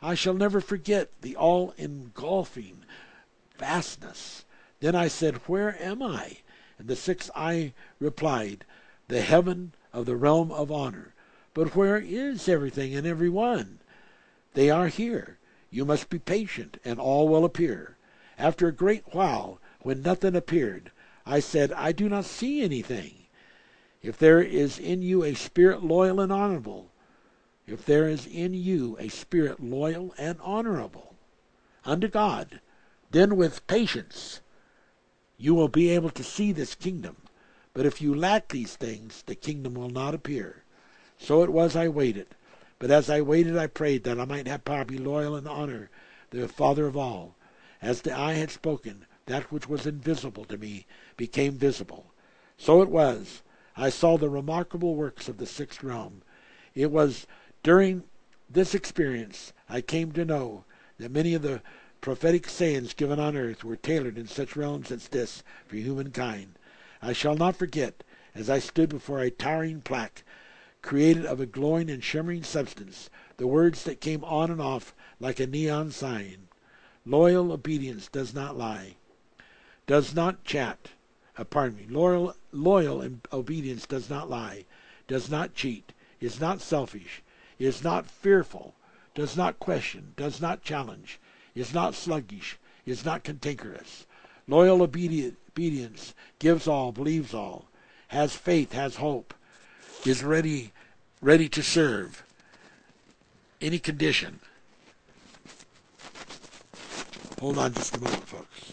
I shall never forget the all engulfing vastness. Then I said, Where am I? And the sixth eye replied, The heaven of the realm of honor. But where is everything and every one? They are here. You must be patient, and all will appear. After a great while, when nothing appeared, I said, I do not see anything. If there is in you a spirit loyal and honorable, if there is in you a spirit loyal and honorable unto God, then with patience you will be able to see this kingdom. But if you lack these things, the kingdom will not appear. So it was I waited. But as I waited, I prayed that I might have power to be loyal and honor the Father of all. As the eye had spoken, that which was invisible to me became visible. So it was. I saw the remarkable works of the sixth realm. It was during this experience I came to know that many of the prophetic sayings given on earth were tailored in such realms as this for humankind. I shall not forget, as I stood before a towering plaque created of a glowing and shimmering substance, the words that came on and off like a neon sign. Loyal obedience does not lie, does not chat. Uh, pardon me. Loyal, loyal obedience does not lie, does not cheat, is not selfish, is not fearful, does not question, does not challenge, is not sluggish, is not cantankerous. Loyal obedience gives all, believes all, has faith, has hope, is ready, ready to serve any condition. Hold on just a moment, folks.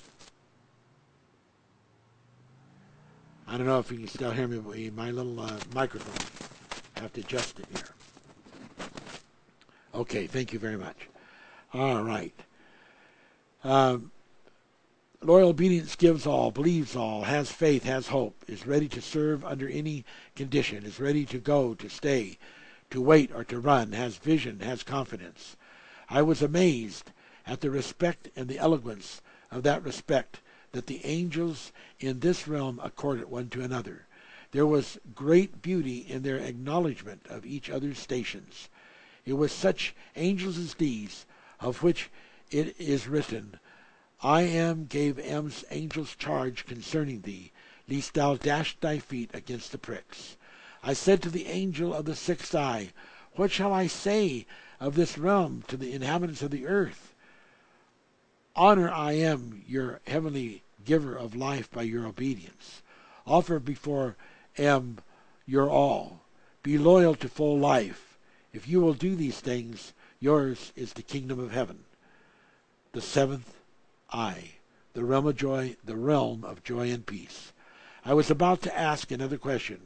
I don't know if you can still hear me, my little uh, microphone, I have to adjust it here. Okay, thank you very much. All right. Um, loyal obedience gives all, believes all, has faith, has hope, is ready to serve under any condition, is ready to go, to stay, to wait, or to run, has vision, has confidence. I was amazed at the respect and the eloquence of that respect that the angels in this realm accorded one to another. There was great beauty in their acknowledgment of each other's stations. It was such angels as these, of which it is written, I am gave M's angels charge concerning thee, lest thou dash thy feet against the pricks. I said to the angel of the sixth eye, What shall I say of this realm to the inhabitants of the earth? Honor I am your heavenly giver of life by your obedience. Offer before M your all. Be loyal to full life. If you will do these things, yours is the kingdom of heaven the seventh eye, the realm of joy, the realm of joy and peace. I was about to ask another question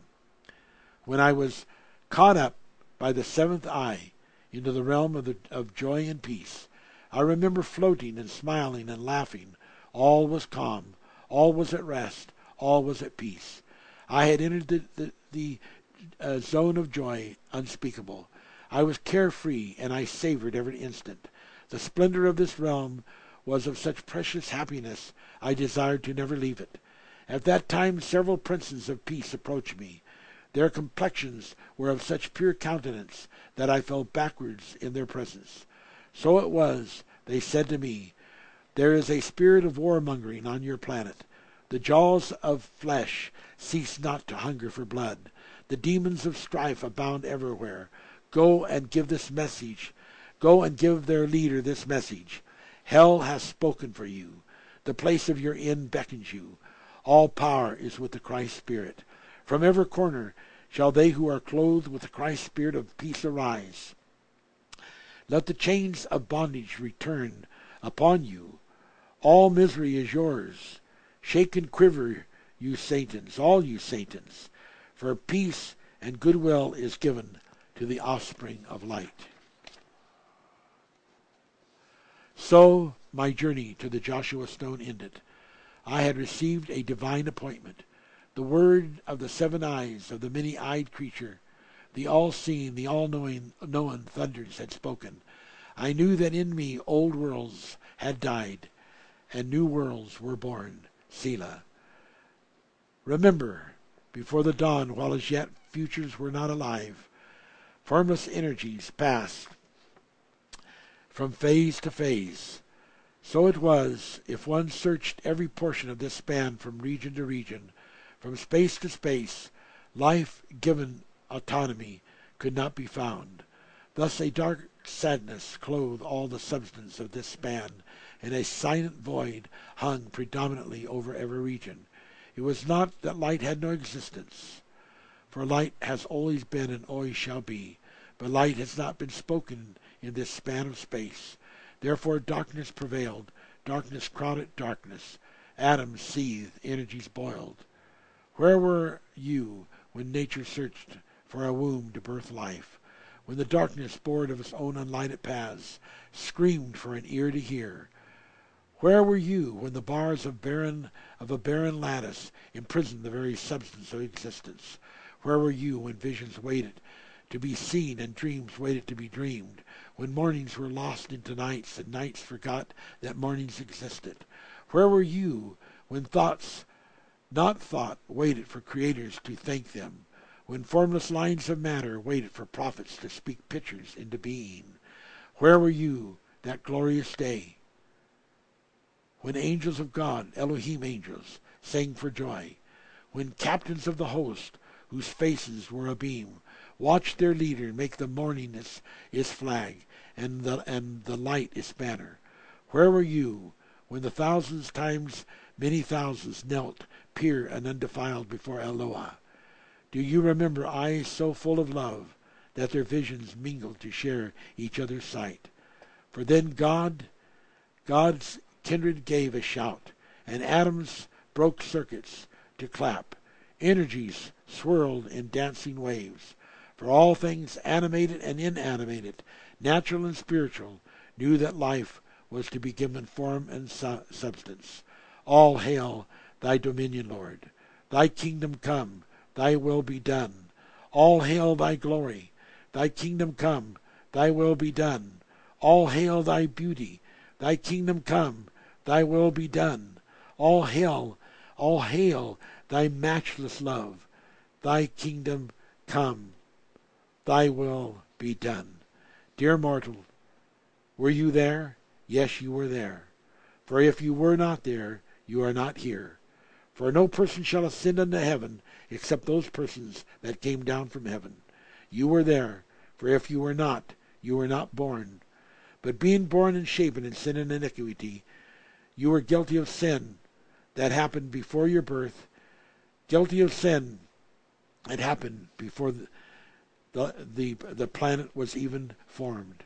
when I was caught up by the seventh eye into the realm of, the, of joy and peace. I remember floating and smiling and laughing. All was calm. All was at rest. All was at peace. I had entered the, the, the uh, zone of joy unspeakable. I was carefree, and I savored every instant. The splendor of this realm was of such precious happiness I desired to never leave it. At that time several princes of peace approached me. Their complexions were of such pure countenance that I fell backwards in their presence. So it was, they said to me, there is a spirit of warmongering on your planet. The jaws of flesh cease not to hunger for blood. The demons of strife abound everywhere. Go and give this message Go and give their leader this message. Hell has spoken for you. The place of your end beckons you. All power is with the Christ Spirit. From every corner shall they who are clothed with the Christ spirit of peace arise. Let the chains of bondage return upon you. All misery is yours. Shake and quiver, you Satans, all you Satans, for peace and goodwill is given to the offspring of light. So my journey to the Joshua Stone ended. I had received a divine appointment. The word of the seven eyes of the many eyed creature, the all seeing, the all knowing knowing thunders had spoken. I knew that in me old worlds had died, and new worlds were born. Selah. Remember, before the dawn, while as yet futures were not alive, formless energies passed from phase to phase. So it was, if one searched every portion of this span from region to region, from space to space, life given autonomy could not be found. Thus a dark sadness clothed all the substance of this span, and a silent void hung predominantly over every region. It was not that light had no existence, for light has always been and always shall be, but light has not been spoken in this span of space. Therefore darkness prevailed, darkness crowded darkness. Atoms seethed, energies boiled. Where were you when nature searched for a womb to birth life? When the darkness, bored of its own unlighted paths, screamed for an ear to hear? Where were you when the bars of barren of a barren lattice imprisoned the very substance of existence? Where were you when visions waited to be seen and dreams waited to be dreamed? When mornings were lost into nights and nights forgot that mornings existed? Where were you when thoughts not thought waited for creators to think them? When formless lines of matter waited for prophets to speak pictures into being? Where were you that glorious day? when angels of God, Elohim angels, sang for joy, when captains of the host, whose faces were abeam, watched their leader make the morning its flag and the, and the light its banner. Where were you when the thousands times many thousands knelt pure and undefiled before Eloah? Do you remember eyes so full of love that their visions mingled to share each other's sight? For then God, God's kindred gave a shout, and atoms broke circuits to clap. Energies swirled in dancing waves. For all things animated and inanimated, natural and spiritual, knew that life was to be given form and su- substance. All hail thy dominion, Lord. Thy kingdom come, thy will be done. All hail thy glory. Thy kingdom come, thy will be done. All hail thy beauty. Thy kingdom come, thy will be done. All hail, all hail thy matchless love. Thy kingdom come, thy will be done. Dear mortal, were you there? Yes, you were there. For if you were not there, you are not here. For no person shall ascend unto heaven except those persons that came down from heaven. You were there, for if you were not, you were not born. But being born and shapen in sin and iniquity, you were guilty of sin that happened before your birth, guilty of sin that happened before the, the, the, the planet was even formed.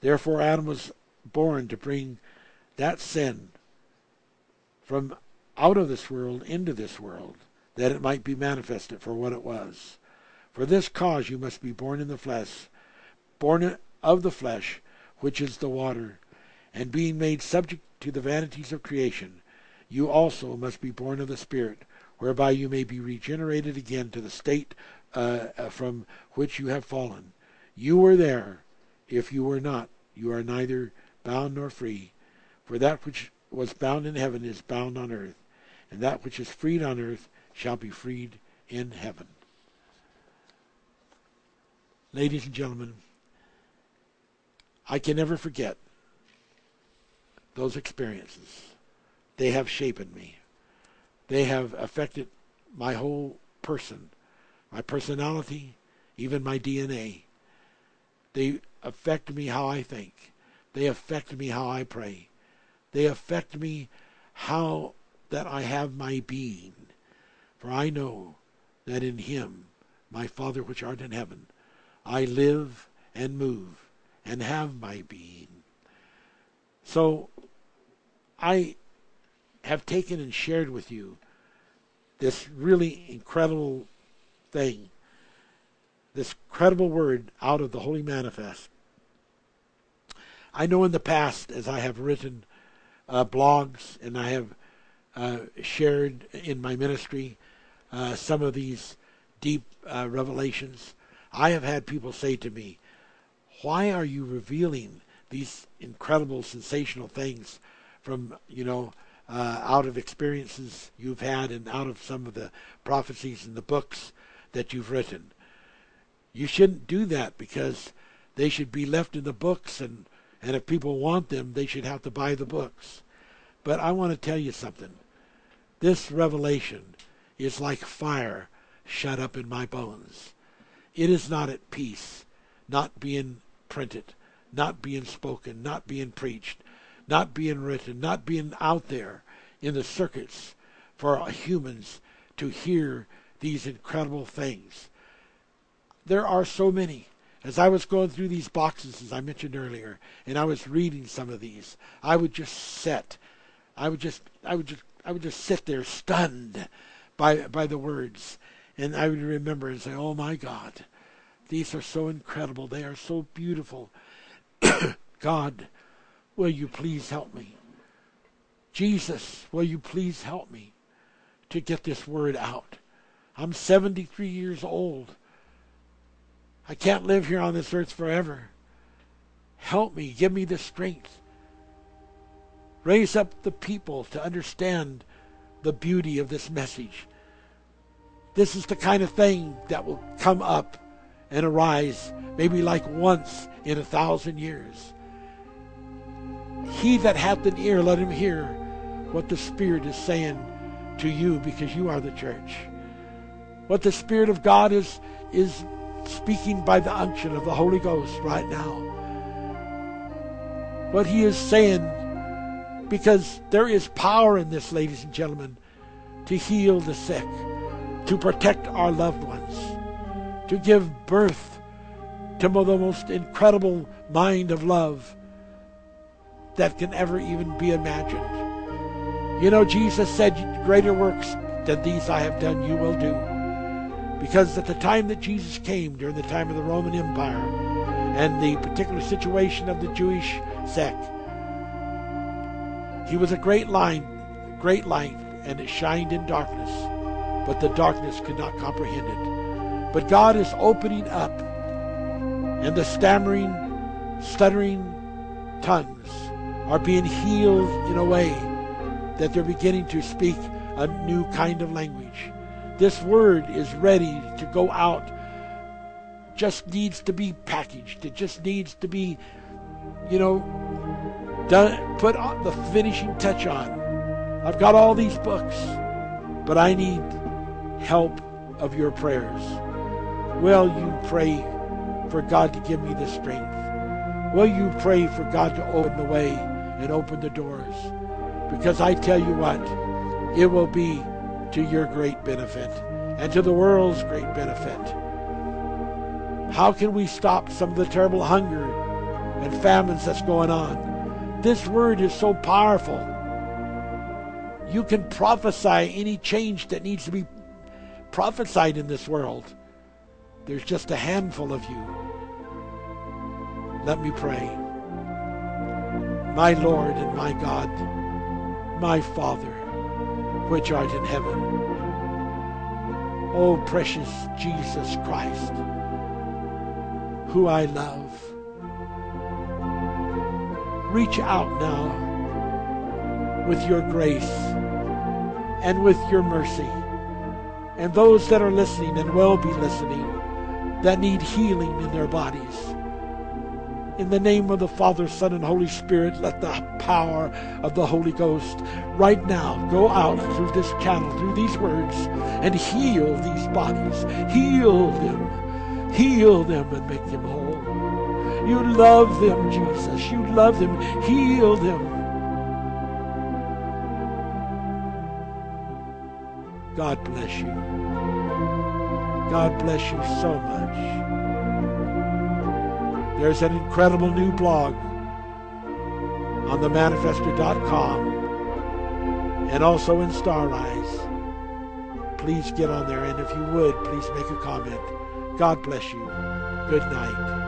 Therefore, Adam was born to bring that sin from out of this world into this world, that it might be manifested for what it was. For this cause you must be born in the flesh, born of the flesh, which is the water, and being made subject to the vanities of creation, you also must be born of the Spirit, whereby you may be regenerated again to the state uh, uh, from which you have fallen. You were there. If you were not, you are neither bound nor free. For that which was bound in heaven is bound on earth, and that which is freed on earth shall be freed in heaven. Ladies and gentlemen, I can never forget those experiences. They have shaped me. They have affected my whole person, my personality, even my DNA. They affect me how I think. They affect me how I pray. They affect me how that I have my being. For I know that in Him My Father which art in heaven, I live and move and have my being. So I have taken and shared with you this really incredible thing, this credible word out of the Holy Manifest. I know in the past, as I have written uh, blogs and I have uh, shared in my ministry uh, some of these deep uh, revelations, I have had people say to me, Why are you revealing these incredible, sensational things from, you know, uh, out of experiences you've had and out of some of the prophecies in the books that you've written? You shouldn't do that because they should be left in the books and and if people want them, they should have to buy the books. But I want to tell you something. This revelation is like fire shut up in my bones. It is not at peace, not being printed, not being spoken, not being preached, not being written, not being out there in the circuits for humans to hear these incredible things. There are so many. As I was going through these boxes, as I mentioned earlier, and I was reading some of these, I would just sit. I would just, I would just, I would just sit there stunned by by the words, and I would remember and say, "Oh my God, these are so incredible. They are so beautiful. God, will you please help me? Jesus, will you please help me to get this word out? I'm 73 years old." I can't live here on this earth forever. Help me, give me the strength. Raise up the people to understand the beauty of this message. This is the kind of thing that will come up and arise maybe like once in a thousand years. He that hath an ear, let him hear what the Spirit is saying to you because you are the church. What the Spirit of God is, is speaking by the unction of the Holy Ghost right now. What he is saying, because there is power in this, ladies and gentlemen, to heal the sick, to protect our loved ones, to give birth to the most incredible mind of love that can ever even be imagined. You know, Jesus said, Greater works than these I have done, you will do. Because at the time that Jesus came, during the time of the Roman Empire, and the particular situation of the Jewish sect, he was a great light, great light, and it shined in darkness, but the darkness could not comprehend it. But God is opening up, and the stammering, stuttering tongues are being healed in a way that they're beginning to speak a new kind of language. This word is ready to go out. Just needs to be packaged. It just needs to be, you know, done, put the finishing touch on. I've got all these books, but I need help of your prayers. Will you pray for God to give me the strength? Will you pray for God to open the way and open the doors? Because I tell you what, it will be to your great benefit and to the world's great benefit. How can we stop some of the terrible hunger and famines that's going on? This word is so powerful. You can prophesy any change that needs to be prophesied in this world. There's just a handful of you. Let me pray. My Lord and my God, my Father, which art in heaven. O oh, precious Jesus Christ, who I love. Reach out now with your grace and with your mercy. And those that are listening and will be listening that need healing in their bodies in the name of the Father, Son, and Holy Spirit, let the power of the Holy Ghost right now go out through this channel, through these words, and heal these bodies. Heal them. Heal them and make them whole. You love them, Jesus. You love them. Heal them. God bless you. God bless you so much. There's an incredible new blog on themanifester.com and also in Starrise. Please get on there, and if you would, please make a comment. God bless you. Good night.